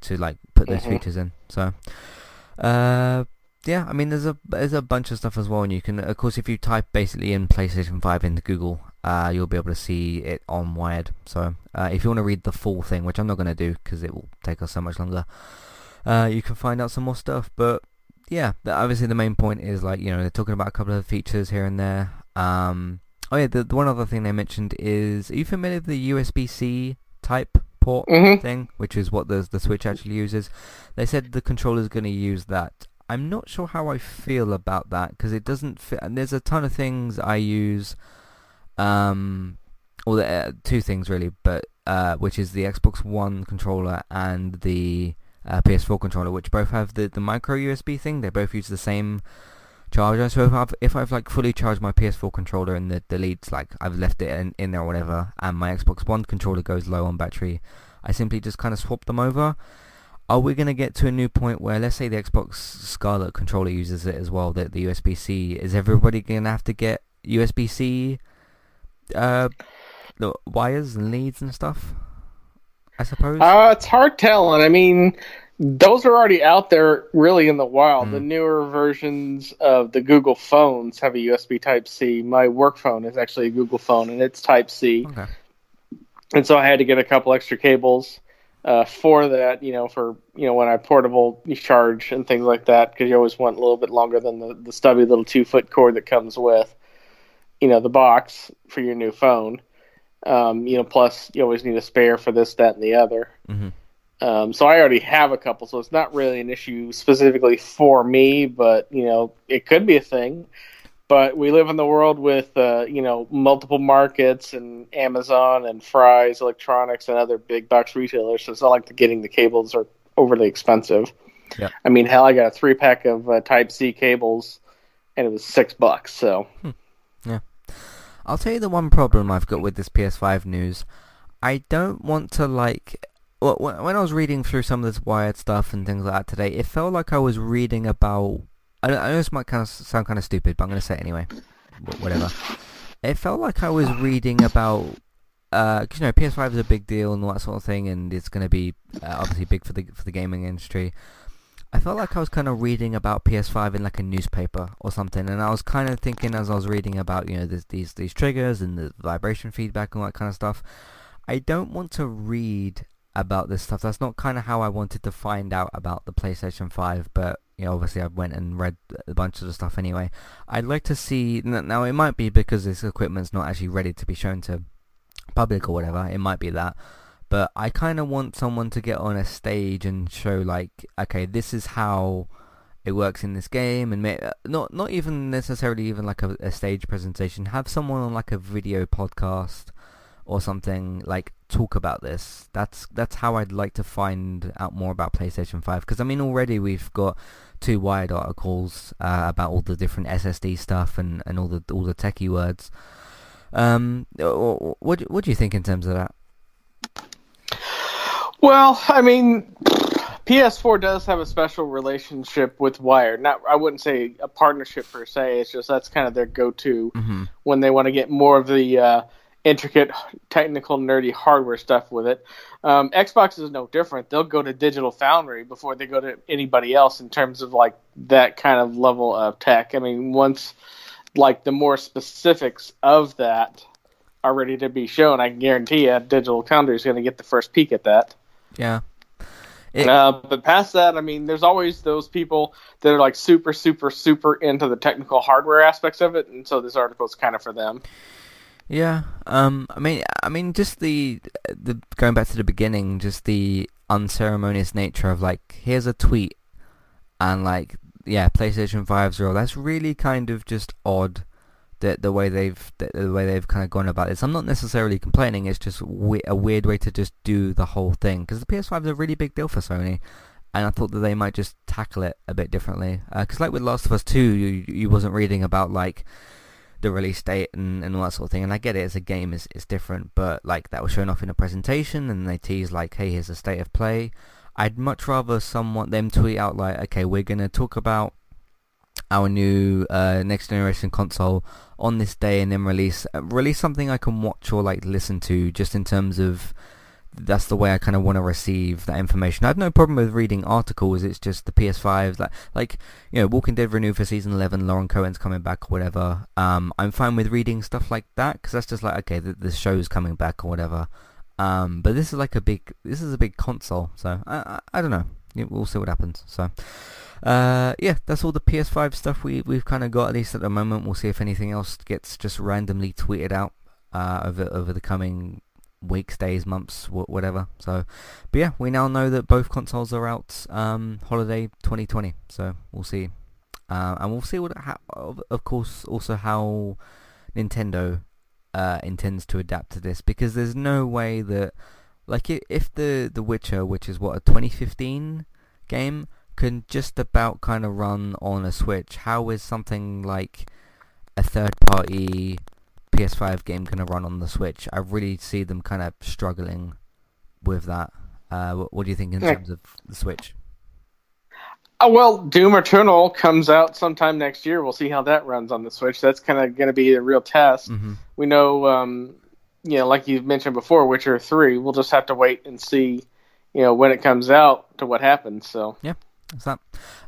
to like put those Mhm. features in. So uh, yeah, I mean there's a there's a bunch of stuff as well, and you can of course if you type basically in PlayStation Five into Google, uh, you'll be able to see it on Wired. So uh, if you want to read the full thing, which I'm not going to do because it will take us so much longer, uh, you can find out some more stuff. But yeah, the, obviously the main point is like you know they're talking about a couple of features here and there. Um, oh yeah, the, the one other thing they mentioned is are you familiar with the USB-C type port Mhm. thing, which is what the the Switch actually uses? They said the controller's going to use that. I'm not sure how I feel about that because it doesn't fit. And there's a ton of things I use. Um, there are two things really, but uh, which is the Xbox One controller and the uh, PS4 controller, which both have the, the micro USB thing. They both use the same charger. So if I've if I've like fully charged my PS4 controller and the, the leads like I've left it in, in there or whatever, and my Xbox One controller goes low on battery, I simply just kind of swap them over. Are we going to get to a new point where, let's say the Xbox Scarlett controller uses it as well, that the USB-C, is everybody going to have to get USB-C uh, the wires and leads and stuff? I suppose. Uh, it's hard telling. I mean, those are already out there really in the wild. Mm. The newer versions of the Google phones have a USB Type C. My work phone is actually a Google phone and it's Type C. Okay. And so I had to get a couple extra cables uh, for that, you know, for, you know, when I portable charge and things like that, because you always want a little bit longer than the, the stubby little two foot cord that comes with, you know, the box for your new phone. Um, you know, plus you always need a spare for this, that, and the other. hmm Um, so I already have a couple, so it's not really an issue specifically for me, but you know, it could be a thing. But we live in the world with uh, you know multiple markets and Amazon and Fry's Electronics and other big box retailers, so it's not like the getting the cables are overly expensive. Yeah. I mean, hell, I got a three pack of uh, Type C cables, and it was six bucks. So Yeah. I'll tell you the one problem I've got with this PS5 news. I don't want to like. Well, when I was reading through some of this Wired stuff and things like that today, it felt like I was reading about. I, know- this might kind of sound kind of stupid, but I'm going to say it anyway. Whatever. It felt like I was reading about. Uh, you know, PS5 is a big deal and all that sort of thing, and it's going to be uh, obviously big for the for the gaming industry. I felt like I was kind of reading about PS5 in like a newspaper or something, and I was kind of thinking as I was reading about you know this, these these triggers and the vibration feedback and all that kind of stuff. I don't want to read about this stuff. That's not kind of how I wanted to find out about the PlayStation 5, but you know obviously I went and read a bunch of the stuff anyway. I'd like to see now. It might be because this equipment's not actually ready to be shown to public or whatever. It might be that but I kind of want someone to get on a stage and show like, okay, this is how it works in this game, and ma- uh, not not even necessarily even like a, a stage presentation. Have someone on like a video podcast or something like talk about this. That's that's how I'd like to find out more about PlayStation Five because I mean already we've got two Wired articles uh, about all the different SSD stuff and, and all the all the techie words. Um, what what do you think in terms of that? Well, I mean, PS4 does have a special relationship with Wired. Not, I wouldn't say a partnership per se. It's just that's kind of their go-to hmm when they want to get more of the uh, intricate, technical, nerdy hardware stuff with it. Um, Xbox is no different. They'll go to Digital Foundry before they go to anybody else in terms of like that kind of level of tech. I mean, once like the more specifics of that are ready to be shown, I can guarantee you, Digital Foundry is going to get the first peek at that. Yeah. It- Uh, but past that, I mean, there's always those people that are like super, super, super into the technical hardware aspects of it, and so this article is kind of for them. Yeah. Um. I mean. I mean. Just the the going back to the beginning. Just the unceremonious nature of like, here's a tweet, and like, yeah, PlayStation 5's real. That's really kind of just odd. The the way they've the, the way they've kind of gone about this. I'm not necessarily complaining. It's just we- a weird way to just do the whole thing because the PS5 is a really big deal for Sony. And I thought that they might just tackle it a bit differently. Because like with Last of Us 2, you, you wasn't reading about like the release date and, and all that sort of thing. And I get it as a game is it's different, but like that was shown off in a presentation and they tease like, hey, here's the state of play. I'd much rather someone them tweet out like, okay, we're gonna talk about our new uh, next generation console on this day and then release uh, release something I can watch or like listen to just in terms of that's the way I kind of want to receive that information. I have no problem with reading articles. It's just the PS5s, like like you know, Walking Dead renewed for season eleven. Lauren Cohan's coming back or whatever. Um, I'm fine with reading stuff like that because that's just like okay, the, the show's coming back or whatever. Um, but this is like a big, this is a big console, so I I, I don't know. We'll see what happens. So. Uh, yeah, that's all the PS5 stuff we we've kind of got at least at the moment. We'll see if anything else gets just randomly tweeted out uh, over over the coming weeks, days, months, wh- whatever. So, but yeah, we now know that both consoles are out um, holiday 2020. So we'll see, uh, and we'll see what ha- of, course also how Nintendo uh, intends to adapt to this because there's no way that like if the The Witcher, which is what a 2015 game, can just about kind of run on a Switch, how is something like a third-party PS5 game going to run on the Switch? I really see them kind of struggling with that. Uh, what, what, do you think in terms of the Switch? Uh, well, Doom Eternal comes out sometime next year. We'll see how that runs on the Switch. That's kind of going to be a real test. Mm-hmm. We know, um, you know, like you mentioned before, Witcher Three. We'll just have to wait and see, you know, when it comes out to what happens. So yeah, that's that.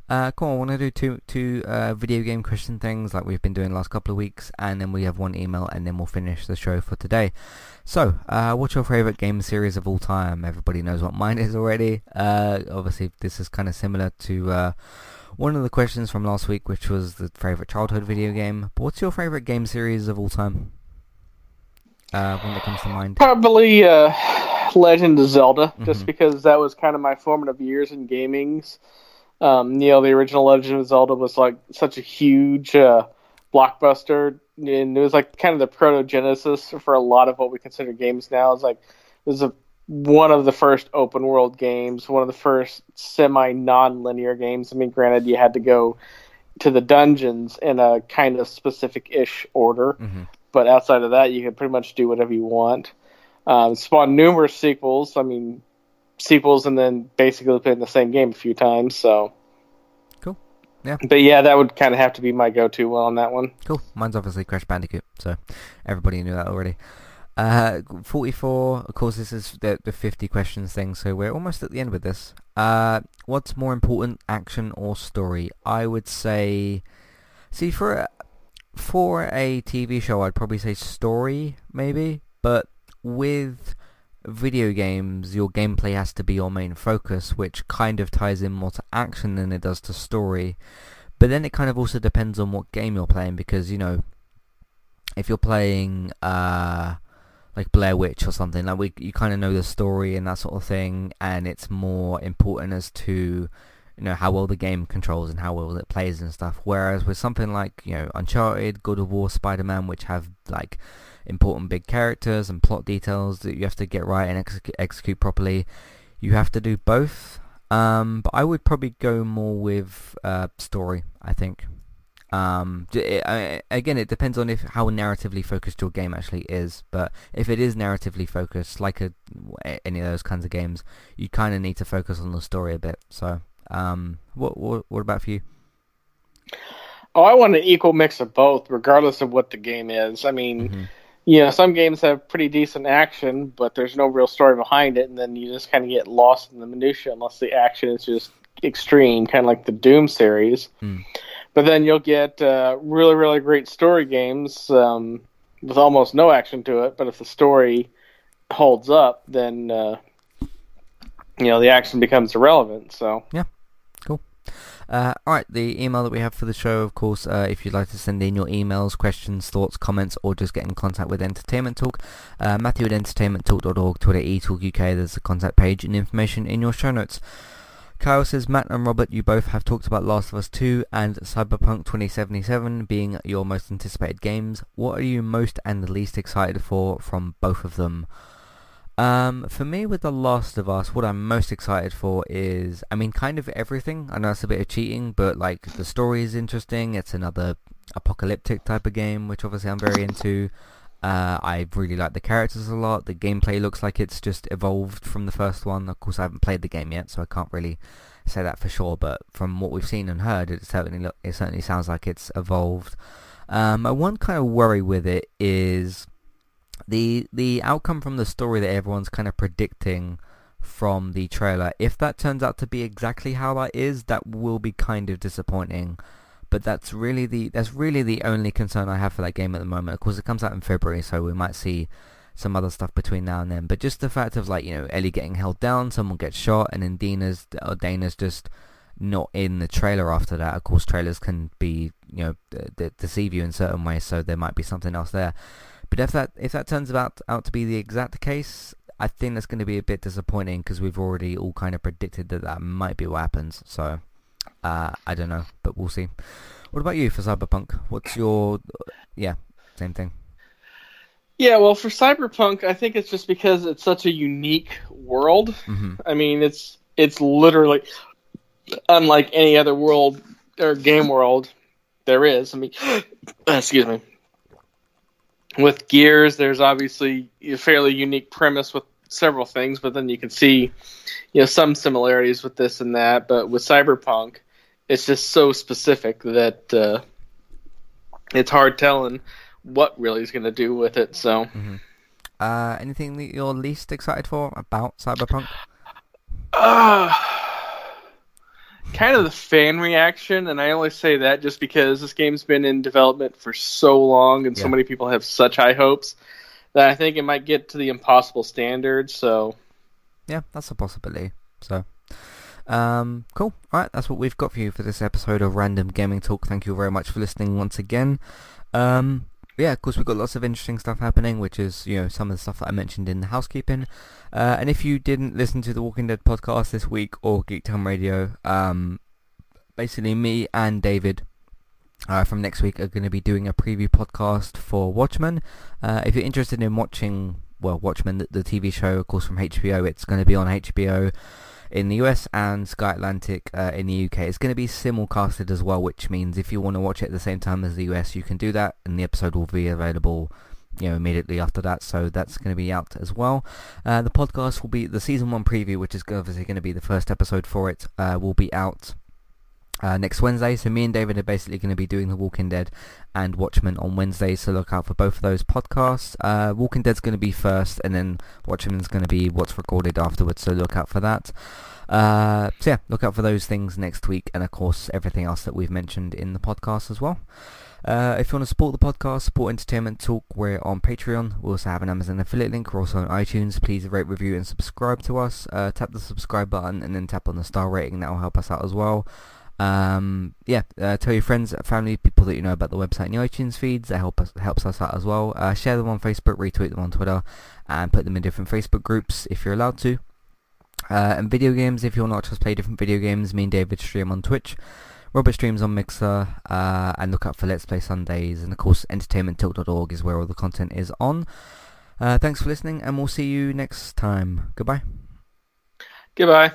Uh, cool. I want to do two two uh, video game question things like we've been doing the last couple of weeks, and then we have one email, and then we'll finish the show for today. So, uh, what's your favorite game series of all time? Everybody knows what mine is already. Uh, obviously, this is kind of similar to uh, one of the questions from last week, which was the favorite childhood video game. But what's your favorite game series of all time? Uh, when it comes to mind, probably Legend of Zelda, mm-hmm. just because that was kind of my formative years in gaming's. Um, you know, the original Legend of Zelda was like such a huge uh, blockbuster, and it was like kind of the proto genesis for a lot of what we consider games now. It's like it was a, one of the first open world games, one of the first semi non linear games. I mean, granted, you had to go to the dungeons in a kind of specific ish order, mm-hmm. but outside of that, you could pretty much do whatever you want. Um, spawned numerous sequels. I mean, sequels and then basically playing the same game a few times. So cool. Yeah. But yeah, that would kind of have to be my go-to well on that one. Cool. Mine's obviously Crash Bandicoot, so everybody knew that already. Uh, 44, of course this is the, the 50 questions thing, so we're almost at the end with this. Uh, what's more important, action or story? I would say, see for a, for a TV show I'd probably say story, maybe, but with video games, your gameplay has to be your main focus, which kind of ties in more to action than it does to story. But then it kind of also depends on what game you're playing, because, you know, if you're playing, uh, like Blair Witch or something, like we, you kind of know the story and that sort of thing, and it's more important as to, you know, how well the game controls and how well it plays and stuff. Whereas with something like, you know, Uncharted, God of War, Spider-Man, which have, like, important big characters and plot details that you have to get right and ex- execute properly. You have to do both. Um, but I would probably go more with uh, story. I think. Um, it, I, again, it depends on if how narratively focused your game actually is. But if it is narratively focused, like a, any of those kinds of games, you kind of need to focus on the story a bit. So, um, what what what about for you? Oh, I want an equal mix of both, regardless of what the game is. I mean, mm-hmm you know, some games have pretty decent action, but there's no real story behind it, and then you just kind of get lost in the minutia unless the action is just extreme, kind of like the Doom series. Mm. But then you'll get uh, really, really great story games um, with almost no action to it. But if the story holds up, then uh, you know the action becomes irrelevant. So yeah, uh, Alright, the email that we have for the show, of course, uh, if you'd like to send in your emails, questions, thoughts, comments, or just get in contact with Entertainment Talk, uh, Matthew at entertainmenttalk.org, Twitter, eTalkUK, there's a contact page and information in your show notes. Kyle says, Matt and Robert, you both have talked about Last of Us 2 and Cyberpunk 2077 being your most anticipated games. What are you most and least excited for from both of them? Um, for me, with The Last of Us, what I'm most excited for is, I mean, kind of everything. I know it's a bit of cheating, but like the story is interesting. It's another apocalyptic type of game, which obviously I'm very into. Uh, I really like the characters a lot. The gameplay looks like it's just evolved from the first one. Of course, I haven't played the game yet, so I can't really say that for sure. But from what we've seen and heard, it certainly look, it certainly sounds like it's evolved. Um, my one kind of worry with it is the the outcome from the story that everyone's kind of predicting from the trailer, if that turns out to be exactly how that is, that will be kind of disappointing. But that's really the that's really the only concern I have for that game at the moment. Of course, it comes out in February, so we might see some other stuff between now and then. But just the fact of like you know Ellie getting held down, someone gets shot, and then Dina's or Dana's just not in the trailer after that. Of course, trailers can be you know d- d- deceive you in certain ways, so there might be something else there. But if that if that turns out out to be the exact case, I think that's going to be a bit disappointing because we've already all kind of predicted that that might be what happens. So uh, I don't know, but we'll see. What about you for Cyberpunk? What's your yeah same thing? Yeah, well, for Cyberpunk, I think it's just because it's such a unique world. hmm I mean, it's it's literally unlike any other world or game world there is. I mean, excuse me. With Gears, there's obviously a fairly unique premise with several things, but then you can see, you know, some similarities with this and that. But with Cyberpunk, it's just so specific that uh, it's hard telling what really is going to do with it. So. Uh, anything that you're least excited for about Cyberpunk? Uh, kind of the fan reaction, and I only say that just because this game's been in development for so long, and so many people have such high hopes that I think it might get to the impossible standard. So, Yeah, that's a possibility. So, um, cool. All right, that's what we've got for you for this episode of Random Gaming Talk. Thank you very much for listening once again. Um, yeah, of course, we've got lots of interesting stuff happening, which is, you know, some of the stuff that I mentioned in the housekeeping. Uh, and if you didn't listen to the Walking Dead podcast this week or Geek Town Radio, um, basically me and David uh, from next week are going to be doing a preview podcast for Watchmen. Uh, if you're interested in watching, well, Watchmen, the, the TV show, of course, from HBO, it's going to be on HBO in the US and Sky Atlantic uh, in the UK. It's going to be simulcasted as well, which means if you want to watch it at the same time as the US, you can do that, and the episode will be available. You know, immediately after that, so that's going to be out as well. Uh, the podcast will be the season one preview, which is obviously going to be the first episode for it. Uh, will be out uh, next Wednesday. So me and David are basically going to be doing The Walking Dead and Watchmen on Wednesday. So look out for both of those podcasts. Uh, Walking Dead's going to be first, and then Watchmen's going to be what's recorded afterwards. So look out for that. Uh, so yeah, look out for those things next week, and of course everything else that we've mentioned in the podcast as well. Uh, if you want to support the podcast, support Entertainment Talk, we're on Patreon. We also have an Amazon affiliate link. We're also on iTunes. Please rate, review, and subscribe to us. Uh, tap the subscribe button and then tap on the star rating. That will help us out as well. Um, yeah, uh, tell your friends, family, people that you know about the website and the iTunes feeds. That help us helps us out as well. Uh, share them on Facebook, retweet them on Twitter, and put them in different Facebook groups if you're allowed to. Uh, and video games, if you want to just play different video games, me and David stream on Twitch. Robert streams on Mixer, uh, and look out for Let's Play Sundays. And of course, entertainmenttalk.org is where all the content is on. Uh, thanks for listening, and we'll see you next time. Goodbye. goodbye.